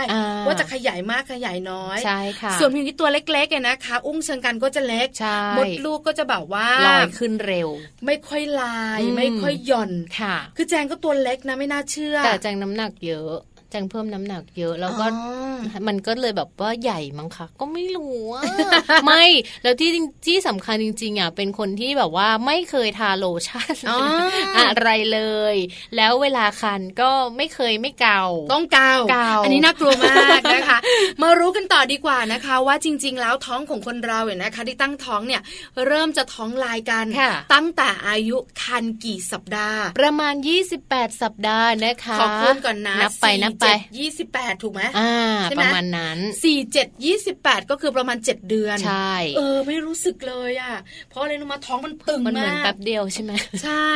ว่าจะขยายมากขยายน้อยใช่ค่ะส่วนพิมพ์ที่ตัวเล็กๆเนี่ยนะคะ อุ้งเชิงการก็จะเล็กมดลูกก็จะแบบว่าลอยขึ้นเร็วไม่ค่อยลาย ไม่ค่อยหย่อนค่ะ คือแจงก็ตัวเล็กนะไม่น่าเชื่อ แต่แจงน้ำหนักเยอะ จงเพิ่มน้ำหนักเยอะแล้วก็มันก็เลยแบบว่าใหญ่มั้งคะก็ไม่รู้ไม่แล้วที่ที่สำคัญจริงๆอะเป็นคนที่แบบว่าไม่เคยทาโลชั่นอะไรเลย แล้วเวลาคันก็ไม่เคยไม่เกาต้องเกาเกาอันนี้น่ากลัวมากนะคะมารู้กันต่อดีกว่านะคะ ว่าจริง ๆ แล้วท้องของคนเราเนี่ยนะคะ ที่ตั้งท้องเนี่ยเริ่มจะท้องลายกัน ตั้งแต่อายุคันกี่สัปดาห์ ประมาณ 28 สัปดาห์นะคะขอพูดก่อนนะนับไปนับไปยี่สิบแปดถูกไหมอ่าประมาณนั้นสี่เจ็ดยี่สิบแปดก็คือประมาณเจ็ดเดือนใช่เออไม่รู้สึกเลยอะเพราะอะไรรู้มาท้องมันตึงมันเหมือนแป๊บเดียวใช่ไหมใช่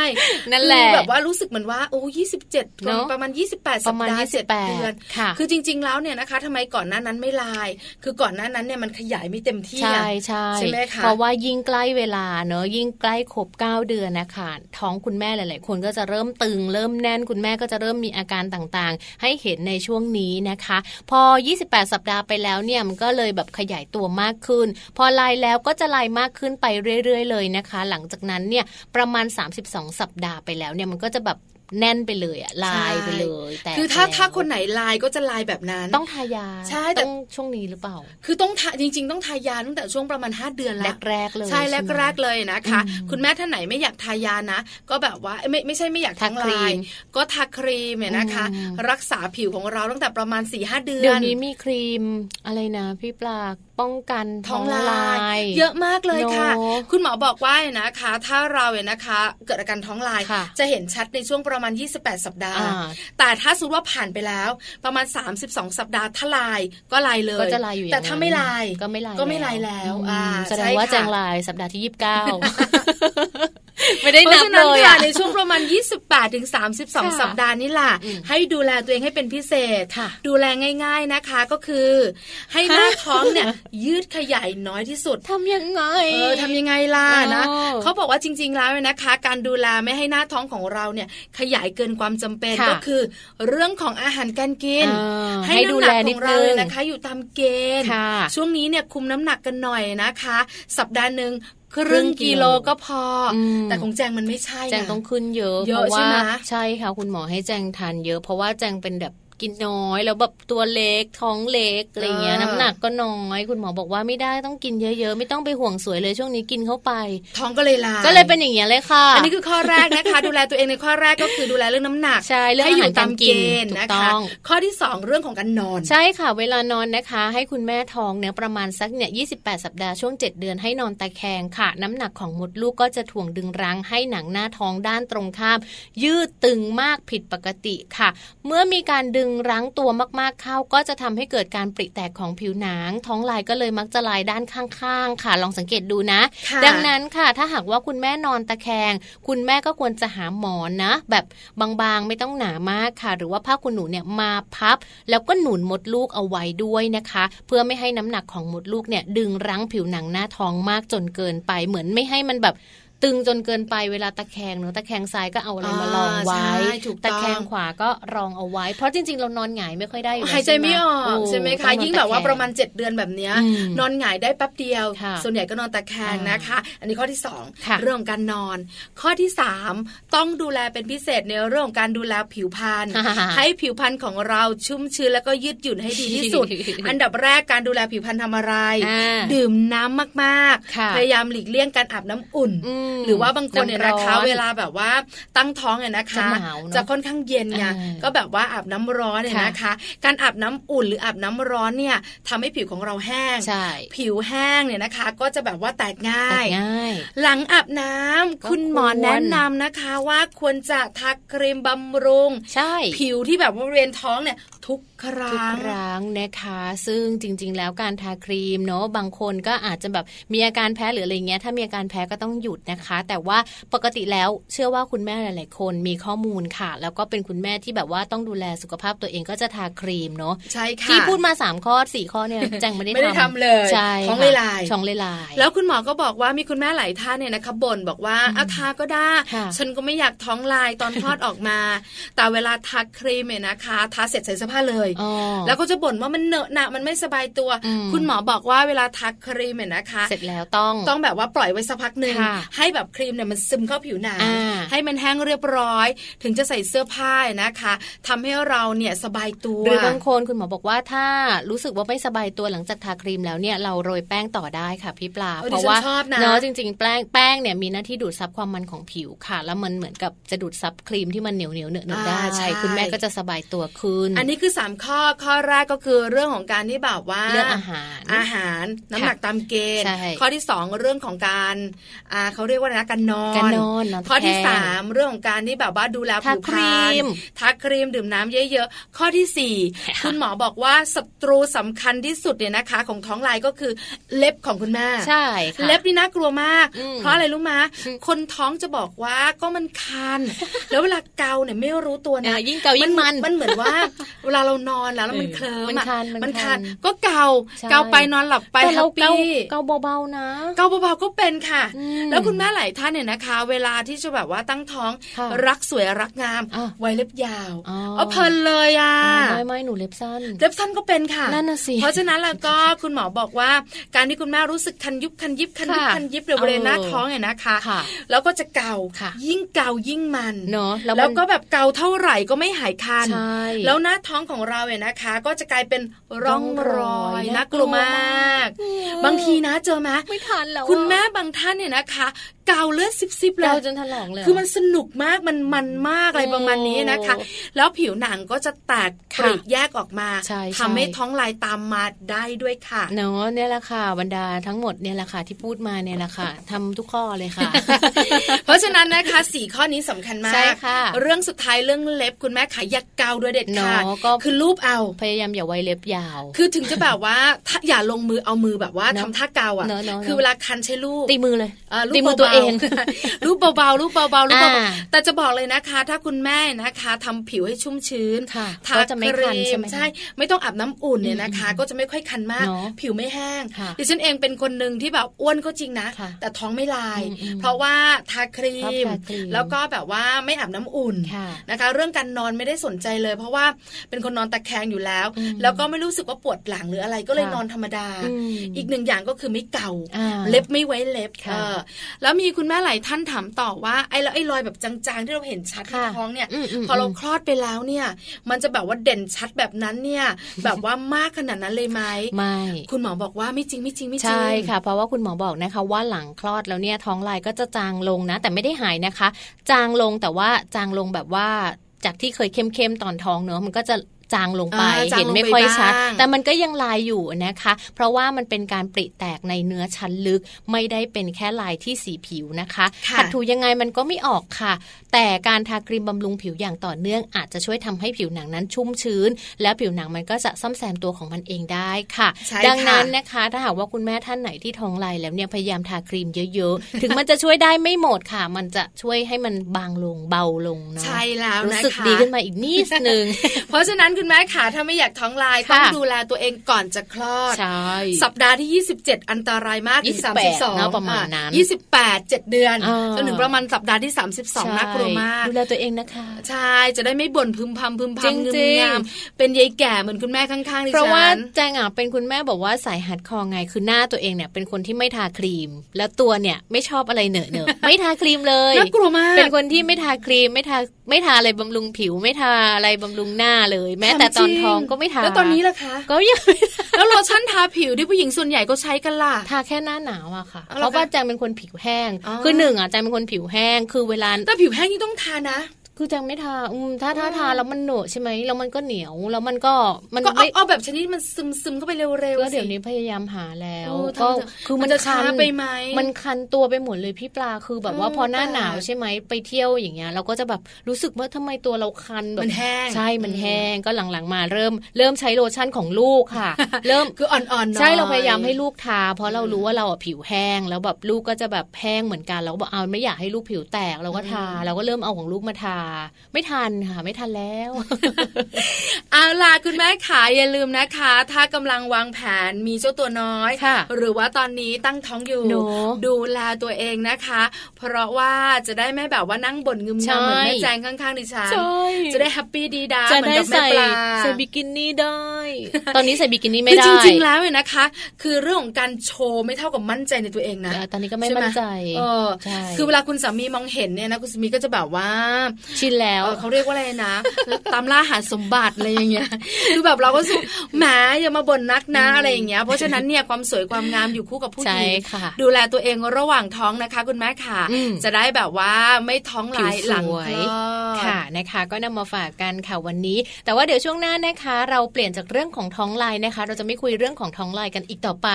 นั่นแหละแบบว่ารู้สึกเหมือนว่าโอ้ยี่สิบเจ็ดประมาณยี่สิบแปดสัปดาห์เจ็ดเดือนคือจริง ๆ แล้วเนี่ยนะคะทำไมก่อนหน้านั้นไม่ลาย คือก่อนหน้านั้นเนี่ยมันขยายไม่เต็มที่ใช่ใช่ใช่ไหมคะเพราะว่ายิ่งใกล้เวลาเนอะยิ่งใกล้ครบเก้าเดือนนะคะท้องคุณแม่หลาย ๆ คนก็จะเริ่มตึง เริ่มแน่นคุณแม่ก็จะเริ่มมีอาการต่างๆ ให้เห็นในช่วงนี้นะคะ พอ 28 สัปดาห์ไปแล้วเนี่ยมันก็เลยแบบขยายตัวมากขึ้น พอลายแล้วก็จะลายมากขึ้นไปเรื่อย ๆ เลยนะคะ หลังจากนั้นเนี่ยประมาณ 32 สัปดาห์ไปแล้วเนี่ยมันก็จะแบบ แน่นไปเลยอะลายไปเลย แต่คือถ้าถ้าคนไหนลายก็จะลายแบบนั้น ต้องทายาใช่แต่ช่วงนี้หรือเปล่า คือต้องทาจริง ๆ ต้องทายาตั้งแต่ช่วงประมาณ 5 เดือนแล้วแรกๆเลยใช่แรกๆเลยนะคะ คุณแม่ท่านไหนไม่อยากทายานะ ก็แบบว่าไม่ไม่ใช่ไม่อยากทั้งลายก็ทาครีมเนี่ยนะคะ รักษาผิวของเราตั้งแต่ประมาณ4ี่ห้าเดือนเดี๋ยวนี้มีครีมอะไรนะพี่ปลา ป้องกันท้องลาย เยอะมากเลยค่ะ คุณหมอบอกว่าเนี่ยนะคะ ถ้าเราเนี่ยนะคะ เกิดอาการท้องลาย จะเห็นชัดในช่วงประมาณ 28 สัปดาห์ แต่ถ้าสมมติว่าผ่านไปแล้วประมาณ 32 สัปดาห์ถ้าลายก็ลายเลยก็จะลายอยู่แต่ถ้าไม่ลายก็ไม่ลายก็ไม่ลายแล้วแสดงว่าแจงลายสัปดาห์ที่ 29 ไม่ได้นับเลยในช่วงประมาณ 28ถึง32 สัปดาห์นี่แหละให้ดูแลตัวเองให้เป็นพิเศษ ดูแลง่าย ๆนะคะก็คือ ให้หน้าท้องเนี่ยยืดขยายน้อยที่สุดทำยังไงเออทำยังไงล่ะนะเขาบอกว่าจริง ๆ แล้วนะคะ การดูแลไม่ให้หน้าท้องของเราเนี่ยขยายเกินความจำเป็นก็คือ เรื่องของอาหารการกิน ให้ดูแลของเรานะคะ อยู่ตามเกณฑ์ช่วงนี้เนี่ยคุมน้ำหนักกันหน่อยนะคะ สัปดาห์หนึ่งค รึ่งกิโลก็พอ แต่ของแจงมันไม่ใช่แจงต้องขึ้นเยอะเพราะว่าใช่ค่ะคุณหมอให้แจงทานเยอะ เพราะว่าแจงเป็นแบบ กินน้อย แล้วแบบตัวเล็กท้องเล็กอะไรเงี้ยน้ำหนักก็น้อย คุณหมอบอกว่าไม่ได้ต้องกินเยอะๆ ไม่ต้องไปห่วงสวยเลยช่วงนี้กินเข้าไป ท้องก็เลยลาก็เลยเป็นอย่างเงี้ยเลยค่ะ อันนี้คือข้อแรกนะคะ ดูแลตัวเองในข้อแรกก็คือดูแลเรื่องน้ำหนักใช่เรื่องให้อยู่ตามเกณฑ์นะคะข้อที่ 2 เรื่องของการนอน ใช่ค่ะ เวลานอนนะคะ ให้คุณแม่ท้องเนี่ยประมาณสักเนี่ยยีสัปดาห์ช่วง 7 เดือนให้นอนตะแคงค่ะ น้ำหนักของมดลูกก็จะถ่วงดึงรั้งให้หนังหน้าท้องด้านตรงข้าม ยืดตึงมากผิดปกติค่ะ เมื่อมีการดึงรั้งตัวมากๆเข้าก็จะทำให้เกิดการปริแตกของผิวหนัง ท้องลายก็เลยมักจะลายด้านข้างๆ ค่ะ ลองสังเกตดูนะ ดังนั้นค่ะ ถ้าหากว่าคุณแม่นอนตะแคง คุณแม่ก็ควรจะหาหมอนนะ แบบบางๆไม่ต้องหนามากค่ะ หรือว่าผ้าคุณหนูเนี่ยมาพับ แล้วก็หนุนมดลูกเอาไว้ด้วยนะคะ เพื่อไม่ให้น้ำหนักของมดลูกเนี่ยดึงรั้งผิวหนังหน้าท้องมากจนเกินไปเหมือนไม่ให้มันแบบ ตึงจนเกินไปเวลาตะแคงเนอะตะแคงซ้ายก็เอาอะไรมาลองไว้ตะแคงขวาก็รองเอาไว้ เพราะจริงๆ เรานอนหงายไม่ค่อยได้หายใจไม่ออกใช่ไหมคะยิ่งแบบว่าประมาณ 7 เดือนแบบนี้นอนหงายได้แป๊บเดียว ส่วนใหญ่ก็นอนตะแคงนะคะ อันนี้ข้อที่ 2 เรื่องของการนอน ข้อที่ 3 ต้องดูแลเป็นพิเศษในเรื่องของการดูแลผิวพรรณให้ผิวพรรณของเราชุ่มชื้นแล้วก็ยืดหยุ่นให้ดีที่สุด อันดับแรกการดูแลผิวพรรณทำอะไร ดื่มน้ำมากๆ พยายามหลีกเลี่ยงการอาบน้ำอุ่นหรือว่าบางคนเนี่ยนะคะ เวลาแบบว่าตั้งท้องเนี่ยนะคะ จะค่อนข้างเย็นไงก็แบบว่าอาบน้ำร้อนเนี่ยนะคะ การอาบน้ำอุ่นหรืออาบน้ำร้อนเนี่ยทำให้ผิวของเราแห้งผิวแห้งเนี่ยนะคะ ก็จะแบบว่าแตกง่าย หลังอาบน้ำคุณหมอแนะนำนะคะว่าควรจะทาครีมบำรุงผิวที่แบบว่าบริเวณท้องเนี่ย ทุกครั้งทุกครั้งนะคะ ซึ่งจริง ๆ แล้วการทาครีมเนาะบางคนก็อาจจะแบบมีอาการแพ้หรืออะไรเงี้ยถ้ามีอาการแพ้ก็ต้องหยุดนะนะคะ แต่ว่าปกติแล้วเชื่อว่าคุณแม่หลาย ๆ คนมีข้อมูลค่ะ แล้วก็เป็นคุณแม่ที่แบบว่าต้องดูแลสุขภาพตัวเองก็จะทาครีมเนาะใช่ค่ะที่พูดมา 3 ข้อ 4 ข้อเนี่ยแจงไม่ได้ไม่ได้ทำเลยใช่ท้องลายช่องลายแล้วคุณหมอก็บอกว่ามีคุณแม่หลายท่านเนี่ยนะคะบ่นบอกว่าเอาทาก็ได้ ฉันก็ไม่อยากท้องลายตอนคลอดออกมา แต่เวลาทาครีมเนี่ยนะคะทาเสร็จใส่เสื้อผ้าเลย แล้วก็จะบ่นว่ามันเหนอะหนะมันไม่สบายตัว คุณหมอบอกว่าเวลาทาครีมเนี่ยนะคะ เสร็จแล้วต้องต้องแบบว่าปล่อยไว้สักพักหนึ่งให้แบบครีมเนี่ยมันซึมเข้าผิวหนังให้มันแห้งเรียบร้อย ถึงจะใส่เสื้อผ้านะคะทำให้เราเนี่ยสบายตัวหรือบางคนคุณหมอบอกว่าถ้ารู้สึกว่าไม่สบายตัวหลังจากทาครีมแล้วเนี่ยเราโรยแป้งต่อได้ค่ะพี่ปลาเพราะว่าเนาะจริง ๆ แป้งแป้งเนี่ยมีหน้าที่ดูดซับความมันของผิวค่ะ แล้วมันเหมือนกับจะดูดซับครีมที่มันเหนียวเหนียวเนื้อได้ใช่คุณแม่ก็จะสบายตัวขึ้น อันนี้คือ3ข้อข้อแรกก็คือเรื่องของการที่แบบว่าเรื่องอาหารอาหารน้ำหนักตามเกณฑ์ ข้อที่ 2 เรื่องของการอ่าเขาเรียกว่าอะไรนะการนอนการนอนข้อที่ 3 เรื่องของการที่แบบว่าดูแลผิวพรรณทาครีมดื่มน้ำเยอะๆ ข้อที่ 4 คุณหมอบอกว่าศัตรูสำคัญที่สุดเนี่ยนะคะ ของท้องลายก็คือเล็บของคุณแม่ใช่ค่ะเล็บนี่น่ากลัวมาก เพราะอะไรรู้ไหมคนท้องจะบอกว่าก็มันคันแล้วเวลาเกาเนี่ยไม่รู้ตัวนะยิ่งเกายิ่งมันมันเหมือนว่าเวลาเรานอนแล้วแล้วมันเคลิ้มมันคันมันคันก็เกาเกาไปนอนหลับไปแฮปปี้เกาเบาๆนะ เกาเบาๆก็เป็นค่ะ แล้วคุณแม่หลายท่านเนี่ยนะคะ เวลาที่จะแบบว่าตั้งท้องรักสวยรักงามไว้เล็บยาวเอาเพลินเลยอะไม่ไม่หนูเล็บสั้นเล็บสั้นก็เป็นค่ะนั่นน่ะสิเพราะฉะนั้นแล้วก็คุณหมอบอกว่า การที่คุณแม่รู้สึกคันยุบคันยิบคันยุบคันยิบเบริเวณหน้าท้องเนี่ยนะคะ แล้วก็จะเกายิ่งเกายิ่งมันเนาะแล้วก็แบบเกาเท่าไหร่ก็ไม่หายคันแล้วหน้าท้องของเราเนี่ยนะคะ ก็จะกลายเป็นร่องรอยน่ากลัวมาก บางทีนะเจอไหมไม่ทันแล้วคุณแม่บางท่านเนี่ยนะคะเกาเลือดซิบซิบเลยเกาจนถลอกเลยคือมันสนุกมากมันมันมากอะไรประมาณนี้นะคะ แล้วผิวหนังก็จะแตกปริแยกออกมาทำให้ท้องลายตามมาได้ด้วยค่ะเนาะเนี่ยแหละค่ะบรรดาทั้งหมดเนี่ยแหละค่ะที่พูดมาเนี่ยแหละค่ะทำทุกข้อเลยค่ะ เพราะฉะนั้นนะคะสี่ข้อนี้สำคัญมากค่ะเรื่องสุดท้ายเรื่องเล็บคุณแม่ขายยักเกาด้วยเด็ดขาดคือรูปเอา พยายามอย่าไว้เล็บยาว คือถึงจะแบบว่าถ้าอย่าลงมือเอามือแบบว่าทำท่าเกาอะ คือเวลาคันใช้ลูกตีมือเลยตีมือตัวเองรูปเบาๆรูปเบาๆรูปเบาๆแต่จะบอกเลยนะคะ ถ้าคุณแม่นะคะทำผิวให้ชุ่มชื้นทาจะไม่คันใช่ไหมใช่ ไม่ต้องอาบน้ำอุ่นเนี่ยนะคะ ก็จะไม่ค่อยคันมาก ผิวไม่แห้งดิฉันเองเป็นคนหนึ่งที่แบบอ้วนก็จริงนะ แต่ท้องไม่ลาย เพราะว่าทาครีม แล้วก็แบบว่าไม่อาบน้ำอุ่นนะคะ เรื่องการนอนไม่ได้สนใจเลย เพราะว่าเป็นคนนอนตะแคงอยู่แล้ว แล้วก็ไม่รู้สึกว่าปวดหลังหรืออะไรก็เลยนอนธรรมดา อีกหนึ่งอย่างก็คือไม่เก่า เล็บไม่ไว้เล็บแล้วมีคุณแม่หลายท่านถามต่อว่าไอ้แล้วไอ้รอยแบบจางๆ ที่เราเห็นชัดที่ท้องเนี่ย พอเราคลอดไปแล้วเนี่ย มันจะแบบว่าเด่นชัดแบบนั้นเนี่ย แบบว่ามากขนาดนั้นเลยไหมไม่คุณหมอบอกว่าไม่จริงไม่จริงไม่จริงใช่ค่ะ เพราะว่าคุณหมอบอกนะคะว่าหลังคลอดแล้วเนี่ยท้องลายก็จะจางลงนะ แต่ไม่ได้หายนะคะ จางลงแต่ว่าจางลงแบบว่า จากที่เคยเข้มๆตอนท้องเนอะมันก็จะ จางลงไปเห็นไม่ค่อยชัดแต่มันก็ยังลายอยู่นะคะ เพราะว่ามันเป็นการปริแตกในเนื้อชั้นลึก ไม่ได้เป็นแค่ลายที่สีผิวนะคะขัดถูยังไงมันก็ไม่ออกค่ะ แต่การทาครีมบำรุงผิวอย่างต่อเนื่อง อาจจะช่วยทำให้ผิวหนังนั้นชุ่มชื้น แล้วผิวหนังมันก็จะซ่อมแซมตัวของมันเองได้ค่ะ ดังนั้นนะคะ ถ้าหากว่าคุณแม่ท่านไหนที่ท้องลายแล้วเนี่ยพยายามทาครีมเยอะๆ ถึงมันจะช่วยได้ไม่หมดค่ะ มันจะช่วยให้มันบางลงเบาลงนะใช่แล้วรู้สึกดีขึ้นมาอีกนิดนึงเพราะฉะนั้นคุณแม่ขาถ้าไม่อยากท้องลายต้องดูแลตัวเองก่อนจะคลอด สัปดาห์ที่ 27 อันตรายมากที่32ประมาณนั้น28 7 เดือนจนถึงประมาณสัปดาห์ที่ 32น่ากลัวมากดูแลตัวเองนะคะใช่จะได้ไม่บ่นพึมพำพึมพำเงงามเป็นยายแก่เหมือนคุณแม่ข้างๆดิฉันเพราะว่าแจงอะเป็นคุณแม่บอกว่าสายหัดคอไงคือหน้าตัวเองเนี่ยเป็นคนที่ไม่ทาครีม แล้วตัวเนี่ยไม่ชอบอะไรเหนอะเนอะไม่ทาครีมเลยน่ากลัวมากเป็นคนที่ไม่ทาครีมไม่ทาไม่ทาอะไรบำรุงผิวไม่ทาอะไรบำรุงหน้าเลยแม้แต่ตอนท้องก็ไม่ทาแล้วตอนนี้ล่ะคะ ก็ยังแล้วโลชั่นทาผิวที่ผู้หญิงส่วนใหญ่ก็ใช้กันล่ะทาแค่หน้าหนาวอะค่ะเพราะว่าแจงเป็นคนผิวแห้ง คือหนึ่งอะแจงเป็นคนผิวแห้งคือเวลาแต่ผิวแห้งนี่ต้องทานะ คือจังไม่ทาอืมถ้าถ้าทาแล้วมันเหนอะใช่ไหมแล้วมันก็เหนียวแล้วมันก็มันก็เอาแบบชนิดมันซึมซึมเข้าไปเร็วๆก็เดี๋ยวนี้พยายามหาแล้วก็คือมันจะคันไปไหมมันคันตัวไปหมดเลยพี่ปลาคือแบบว่าพอหน้าหนาวใช่ไหมไปเที่ยวอย่างเงี้ยเราก็จะแบบรู้สึกว่าทำไมตัวเราคันแบบมันแห้งใช่มันแห้งก็หลังๆ มาเริ่มเริ่มใช้โลชั่นของลูกค่ะ เริ่มคืออ่อนๆใช่เราพยายามให้ลูกทา เพราะเรารู้ว่าเราผิวแห้งแล้วแบบลูกก็จะแบบแห้งเหมือนกันเราก็บอกเอาไม่อยากให้ลูกผิวแตกเราก็ทาเราก็เริ่มเอาของลูกมาทาไม่ทันค่ะ ไม่ทันแล้ว เอาล่ะคุณแม่ขาอย่าลืมนะคะ ถ้ากำลังวางแผนมีเจ้าตัวน้อยหรือว่าตอนนี้ตั้งท้องอยู่ ดูแลตัวเองนะคะ เพราะว่าจะได้ไม่แบบว่านั่งบ่นงึมงำเหมือนแม่แจงข้างๆดิฉันจะได้ happy ดี๊ด๊าเหมือนกับแม่ปลาใส่บิกินี่ได้ ตอนนี้ใส่บิกินี่ไม่ได้จริงๆแล้วเนี่ยนะคะ คือเรื่องของการโชว์ไม่เท่ากับมั่นใจในตัวเองนะตอนนี้ก็ไม่มั่นใจคือเวลาคุณสามีมองเห็นเนี่ยนะคุณสามีก็จะแบบว่าชินแล้วเขาเรียกว่าอะไรนะตามล่าหาสมบัติอะไรอย่างเงี้ยคือแบบเราก็สุแหมอย่ามาบ่นนักนะอะไรอย่างเงี้ยเพราะฉะนั้นเนี่ยความสวยความงามอยู่คู่กับผู้หญิงดูแลตัวเองระหว่างท้องนะคะ คุณแม่ค่ะ จะได้แบบว่าไม่ท้องลายหลังค่ะนะคะ ก็นำมาฝากกันค่ะวันนี้ แต่ว่าเดี๋ยวช่วงหน้านะคะ เราเปลี่ยนจากเรื่องของท้องลายนะคะ เราจะไม่คุยเรื่องของท้องลายกันอีกต่อไป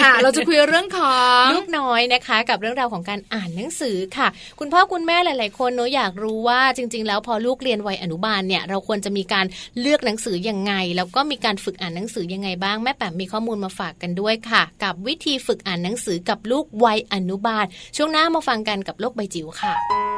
ค่ะ เราจะคุยเรื่องของลูกน้อยนะคะ กับเรื่องราวของการอ่านหนังสือค่ะ คุณพ่อคุณแม่หลาย ๆ คนเนอะอยากรู้ว่าจจริง ๆ แล้วพอลูกเรียนวัยอนุบาลเนี่ยเราควรจะมีการเลือกหนังสือยังไง แล้วก็มีการฝึกอ่านหนังสือยังไงบ้างแม่แป๋มมีข้อมูลมาฝากกันด้วยค่ะ กับวิธีฝึกอ่านหนังสือกับลูกวัยอนุบาล ช่วงหน้ามาฟังกันกับโลกใบจิ๋วค่ะ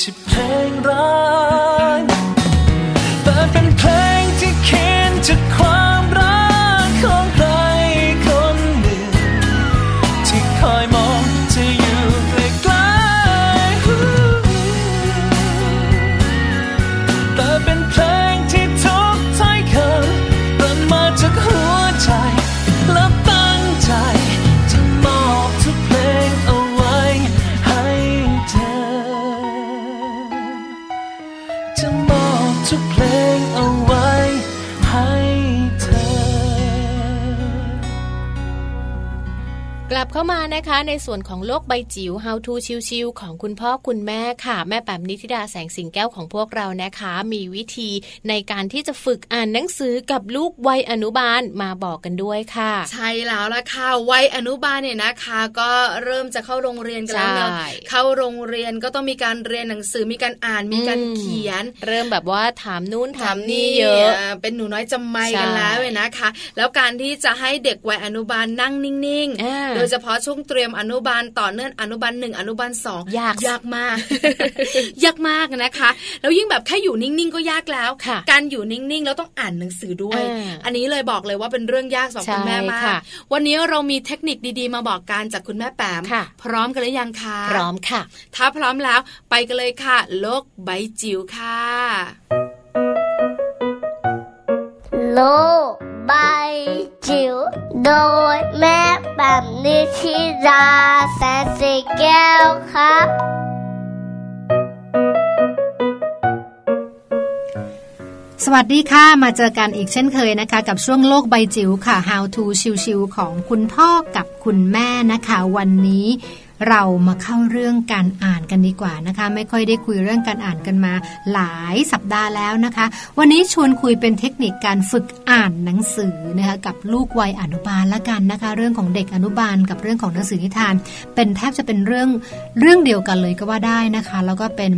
ที่เพลงรัก นะคะ ในส่วนของโลกใบจิ๋ว How to ชิวๆของคุณพ่อคุณแม่ค่ะ แม่แปมนิธิดาแสงสิงแก้วของพวกเรานะคะ มีวิธีในการที่จะฝึกอ่านหนังสือกับลูกวัยอนุบาลมาบอกกันด้วยค่ะ ใช่แล้วล่ะค่ะวัยอนุบาลเนี่ยนะคะ ก็เริ่มจะเข้าโรงเรียนกันแล้วเนอะใช่เข้าโรงเรียนก็ต้องมีการเรียนหนังสือมีการอ่านมีการเขียน เริ่มแบบว่าถามนู่นถามถามนี่นี่เยอะ เป็นหนูน้อยจำไม่ใช่กันแล้วเลยนะคะ แล้วการที่จะให้เด็กวัยอนุบาลนั่งนิ่งอ่าๆโดยเฉพาะช่วงเตรียมอนุบาลต่อเนื่องอนุบาลหนึ่งอนุบาลสองยากยากมาก ยากมากนะคะ แล้วยิ่งแบบแค่อยู่นิ่งๆก็ยากแล้วค่ะการอยู่นิ่งๆแล้วต้องอ่านหนังสือด้วยอ่าอันนี้เลยบอกเลยว่าเป็นเรื่องยากสำหรับคุณแม่มากใช่ค่ะวันนี้เรามีเทคนิคดีๆ มาบอกกันจากคุณแม่แปมค่ะพร้อมกันหรือยังคะพร้อมค่ะ ถ้าพร้อมแล้วไปกันเลยค่ะ โลกใบจิ๋วค่ะ โลกใบจิ๋วโดยแม่แบบ นิชิราแสนสีแก้วครับ สวัสดีค่ะ มาเจอกันอีกเช่นเคยนะคะ กับช่วงโลกใบจิ๋วค่ะ How to ชิวๆของคุณพ่อกับคุณแม่นะคะ วันนี้ เรามาเข้าเรื่องการอ่านกันดีกว่านะคะ ไม่ค่อยได้คุยเรื่องการอ่านกันมาหลายสัปดาห์แล้วนะคะ วันนี้ชวนคุยเป็นเทคนิคการฝึกอ่านหนังสือนะคะกับลูกวัยอนุบาลละกันนะคะ เรื่องของเด็กอนุบาลกับเรื่องของหนังสือนิทาน เป็นแทบจะเป็นเรื่องเรื่องเดียวกันเลยก็ว่าได้นะคะ แล้วก็เป็น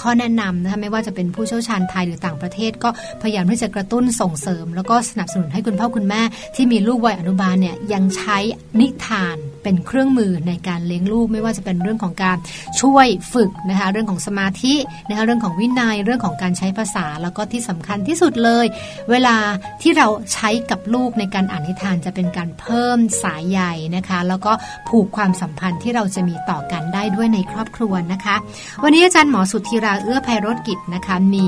ข้อแนะนำนะคะไม่ว่าจะเป็นผู้เชี่ยวชาญไทยหรือต่างประเทศ ก็พยายามที่จะกระตุ้นส่งเสริม แล้วก็สนับสนุนให้คุณพ่อคุณแม่ที่มีลูกวัยอนุบาลเนี่ยยังใช้นิทานเป็นเครื่องมือในการเลี้ยงลูกไม่ว่าจะเป็นเรื่องของการช่วยฝึกนะคะเรื่องของสมาธินะคะเรื่องของวินัยเรื่องของการใช้ภาษาแล้วก็ที่สำคัญที่สุดเลย เวลาที่เราใช้กับลูกในการอ่านนิทานจะเป็นการเพิ่มสายใยนะคะ แล้วก็ผูกความสัมพันธ์ที่เราจะมีต่อกันได้ด้วยในครอบครัวนะคะ วันนี้อาจารย์หมอสุธิราเอื้อไพโรธกิจนะคะมี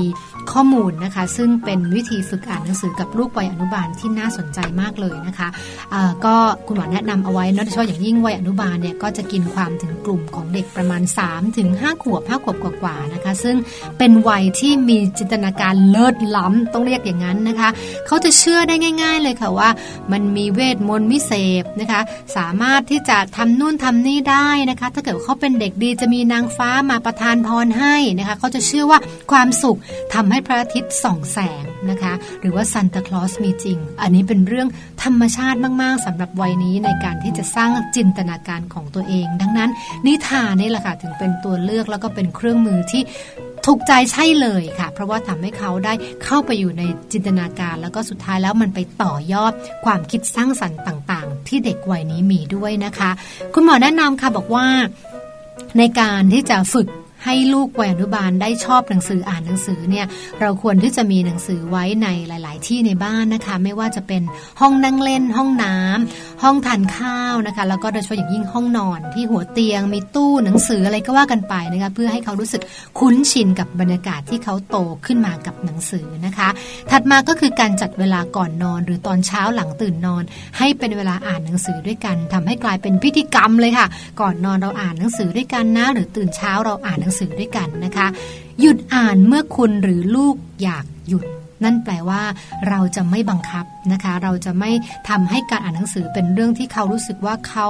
ข้อมูลนะคะ ซึ่งเป็นวิธีฝึกอ่านหนังสือกับลูกวัยอนุบาลที่น่าสนใจมากเลยนะคะอ่าก็คุณหมอแนะนำเอาไว้นะโดยเฉพาะอย่างยิ่งวัยอนุบาลเนี่ยก็จะกินความถึงกลุ่มของเด็กประมาณ 3 ถึง 5 ขวบ 5 ขวบกว่าๆนะคะ ซึ่งเป็นวัยที่มีจินตนาการเลิศล้ำต้องเรียกอย่างนั้นนะคะ เขาจะเชื่อได้ง่าย ๆ เลยค่ะว่า มันมีเวทมนต์วิเศษนะคะ สามารถที่จะทำนู่นทำนี่ได้นะคะ ถ้าเกิดเขาเป็นเด็กดีจะมีนางฟ้ามาประทานพรให้นะคะ เขาจะเชื่อว่าความสุขทำให้พระอาทิตย์ส่องแสงนะคะ หรือว่าซันตาคลอสมีจริง อันนี้เป็นเรื่องธรรมชาติมาก ๆสำหรับวัยนี้ในการที่จะสร้างจินตนาการของตัวเอง ดังนั้น นิทานนี่แหละค่ะถึงเป็นตัวเลือกแล้วก็เป็นเครื่องมือที่ถูกใจใช่เลยค่ะ เพราะว่าทำให้เขาได้เข้าไปอยู่ในจินตนาการ แล้วก็สุดท้ายแล้วมันไปต่อยอดความคิดสร้างสรรค์ต่าง ๆ ที่เด็กวัยนี้มีด้วยนะคะ คุณหมอแนะนำค่ะบอกว่าในการที่จะฝึก ให้ลูกวัยอนุบาลได้ชอบหนังสืออ่านหนังสือเนี่ยเราควรที่จะมีหนังสือไว้ในหลาย ๆ ที่ในบ้านนะคะ ไม่ว่าจะเป็นห้องนั่งเล่น ห้องน้ำห้องทานข้าวนะคะ แล้วก็โดยเฉพาะอย่างยิ่งห้องนอน ที่หัวเตียงมีตู้หนังสืออะไรก็ว่ากันไปนะคะเพื่อให้เขารู้สึกคุ้นชินกับบรรยากาศที่เขาโตขึ้นมากับหนังสือนะคะ ถัดมาก็คือการจัดเวลาก่อนนอน หรือตอนเช้าหลังตื่นนอน ให้เป็นเวลาอ่านหนังสือด้วยกันทำให้กลายเป็นพิธีกรรมเลยค่ะ ก่อนนอนเราอ่านหนังสือด้วยกันนะ หรือตื่นเช้าเราอ่านหนังสือด้วยกันนะคะ หยุดอ่านเมื่อคุณหรือลูกอยากหยุด นั่นแปลว่าเราจะไม่บังคับนะคะ เราจะไม่ทำให้การอ่านหนังสือเป็นเรื่องที่เขารู้สึกว่าเขา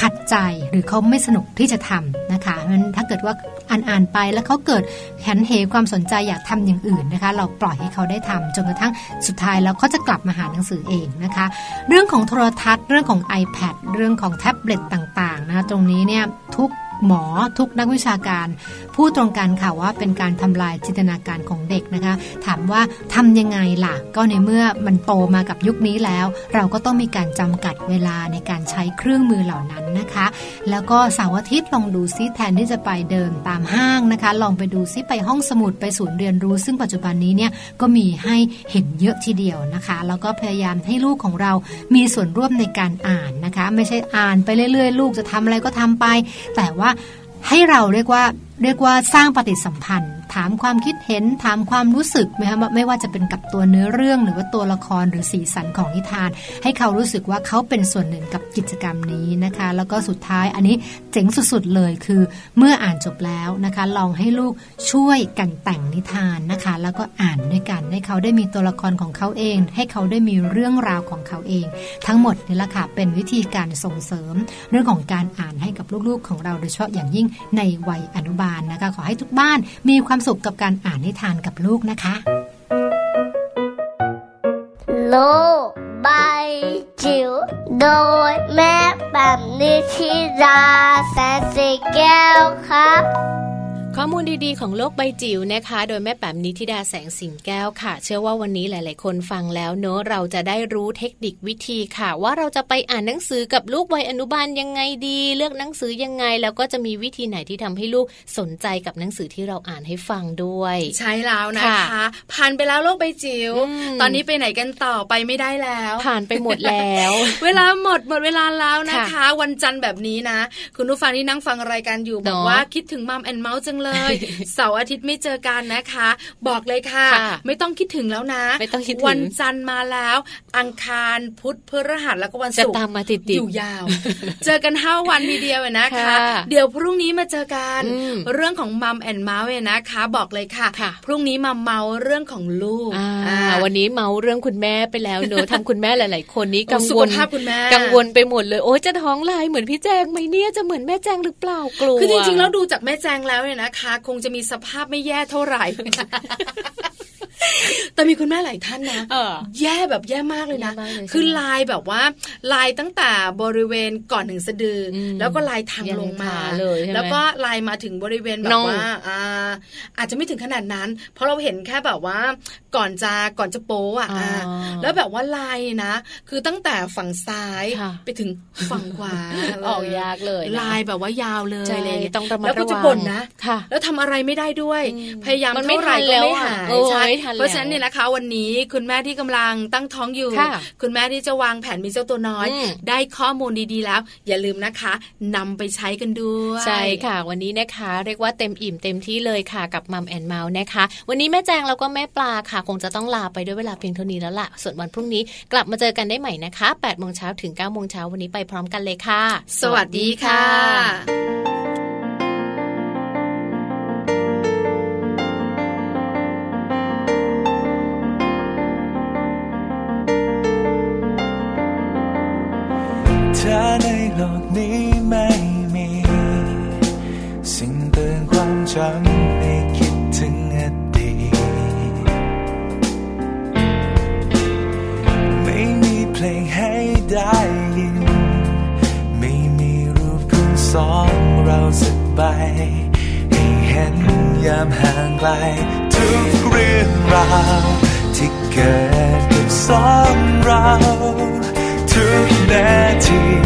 ขัดใจหรือเขาไม่สนุกที่จะทำนะคะนั้นถ้าเกิดว่าอ่านอ่านไปแล้วเขาเกิดหันเหความสนใจอยากทำอย่างอื่นนะคะ เราปล่อยให้เขาได้ทำจนกระทั่งสุดท้ายแล้วเขาจะกลับมาหาหนังสือเองนะคะ เรื่องของโทรทัศน์ เรื่องของ iPad เรื่องของแท็บเล็ตต่างๆนะคะตรงนี้เนี่ยทุก หมอทุกนักวิชาการ พูดตรงกันค่ะว่าเป็นการทำลายจินตนาการของเด็กนะคะ ถามว่าทำยังไงล่ะ ก็ในเมื่อมันโตมากับยุคนี้แล้ว เราก็ต้องมีการจำกัดเวลาในการใช้เครื่องมือเหล่านั้นนะคะ แล้วก็เสาร์อาทิตย์ลองดูซิแทนที่จะไปเดินตามห้างนะคะ ลองไปดูซิไปห้องสมุดไปศูนย์เรียนรู้ ซึ่งปัจจุบันนี้เนี่ยก็มีให้เห็นเยอะทีเดียวนะคะ แล้วก็พยายามให้ลูกของเรามีส่วนร่วมในการอ่านนะคะ ไม่ใช่อ่านไปเรื่อยๆ ลูกจะทำอะไรก็ทำไป แต่ว่าให้เราเรียกว่าเรียกว่าสร้างปฏิสัมพันธ์ ถามความคิดเห็นถามความรู้สึกไหมคะไม่ว่าจะเป็นกับตัวเนื้อเรื่องหรือว่าตัวละครหรือสีสันของนิทาน ให้เขารู้สึกว่าเขาเป็นส่วนหนึ่งกับกิจกรรมนี้นะคะ แล้วก็สุดท้ายอันนี้เจ๋งสุดๆเลยคือเมื่ออ่านจบแล้วนะคะ ลองให้ลูกช่วยกันแต่งนิทานนะคะ แล้วก็อ่านด้วยกันให้เขาได้มีตัวละครของเขาเอง ให้เขาได้มีเรื่องราวของเขาเอง ทั้งหมดนี่แหละค่ะเป็นวิธีการส่งเสริม เรื่องของการอ่านให้กับลูกๆของเราโดยเฉพาะอย่างยิ่งในวัยอนุบาลนะคะ ขอให้ทุกบ้านมีความสุขกับการอ่านนิทานกับลูกนะคะ โลกใบจิ๋วโดยแม่แบบนิชิราแสนสีแก้วครับ ข้อมูลดีๆ ของโลกใบจิ๋วนะคะ โดยแม่แป๋มนิธิดาแสงสิงแก้วค่ะ เชื่อว่าวันนี้หลาย ๆ คนฟังแล้วเนอะเราจะได้รู้เทคนิควิธีค่ะ ว่าเราจะไปอ่านหนังสือกับลูกวัยอนุบาลยังไงดี เลือกหนังสือยังไง แล้วก็จะมีวิธีไหนที่ทำให้ลูกสนใจกับหนังสือที่เราอ่านให้ฟังด้วย ใช่แล้วนะคะผ่านไปแล้วโลกใบจิ๋วตอนนี้ไปไหนกันต่อไปไม่ได้แล้ว ผ่านไปหมดแล้ว เวลาหมดหมดเวลาแล้วนะคะ วันจันทร์แบบนี้นะ คุณผู้ฟังที่นั่งฟังรายการอยู่บอกว่าคิดถึงมัมแอนด์เมาท์จังเลยเสาร์อาทิตย์ไม่เจอกันนะคะ บอกเลยค่ะ ไม่ต้องคิดถึงแล้วนะไม่ต้องคิดวันจันทร์มาแล้ว อังคารพุธพฤหัสแล้วก็วันศุกร์จะตามมาติดอยู่ยาว เจอกันห้าวันทีเดียวนะคะ เดี๋ยวพรุ่งนี้มาเจอกัน เรื่องของมัมแอนด์เมาท์นะคะ บอกเลยค่ะ พรุ่งนี้มาเมาท์เรื่องของลูกวันนี้เมาเรื่องคุณแม่ไปแล้วเนอะทำคุณแม่หลาย ๆ คนนี้กังวลภาพคุณแม่กังวลไปหมดเลยโอ้ยจะท้องลายเหมือนพี่แจงไหมเนี่ยจะเหมือนแม่แจงหรือเปล่ากลัวคือจริงๆแล้วดูจากแม่แจงแล้วเนี่ยนะคะ คงจะมีสภาพไม่แย่เท่าไหร่ แต่มีคุณแม่หลายท่านนะแย่แบบแย่มากเลยนะ คือลายแบบว่า ลายตั้งแต่บริเวณก่อนถึงสะดือ แล้วก็ลายทางลงมาเลยแล้วก็ลายมาถึงบริเวณแบบว่าอาจจะไม่ถึงขนาดนั้น เพราะเราเห็นแค่แบบว่าก่อนจะก่อนจะโป้อะแล้วแบบว่าลายนะ คือตั้งแต่ฝั่งซ้ายไปถึงฝั่งขวาออกยากเลย ลายแบบว่ายาวเลยต้องระมัดระวังแล้วก็จะบ่นนะแล้วทำอะไรไม่ได้ด้วย พยายามเท่าไหร่ก็ไม่หายใช่เพราะฉะนั้นเนี่ยนะคะ วันนี้คุณแม่ที่กำลังตั้งท้องอยู่ คุณแม่ที่จะวางแผนมีเจ้าตัวน้อย ได้ข้อมูลดีๆแล้ว อย่าลืมนะคะนำไปใช้กันด้วยใช่ค่ะ วันนี้นะคะ เรียกว่าเต็มอิ่มเต็มที่เลยค่ะกับมัมแอนเมาส์นะคะ วันนี้แม่แจงแล้วก็แม่ปลาค่ะ คงจะต้องลาไปด้วยเวลาเพียงเท่านี้แล้วล่ะส่วนวันพรุ่งนี้กลับมาเจอกันได้ใหม่นะคะ8โมงเช้าถึง9โมงเช้าวันนี้ไปพร้อมกันเลยค่ะ สวัสดีค่ะ โลกนี้ไม่มี สิ่งเตือนความจำให้คิดถึงอดีตไม่มีเพลงให้ได้ยิน ไม่มีรูปคุณสองเราสักใบให้เห็นยามห่างไกล ทุกเรื่องราวที่เกิดกับสองเรา ทุกนาที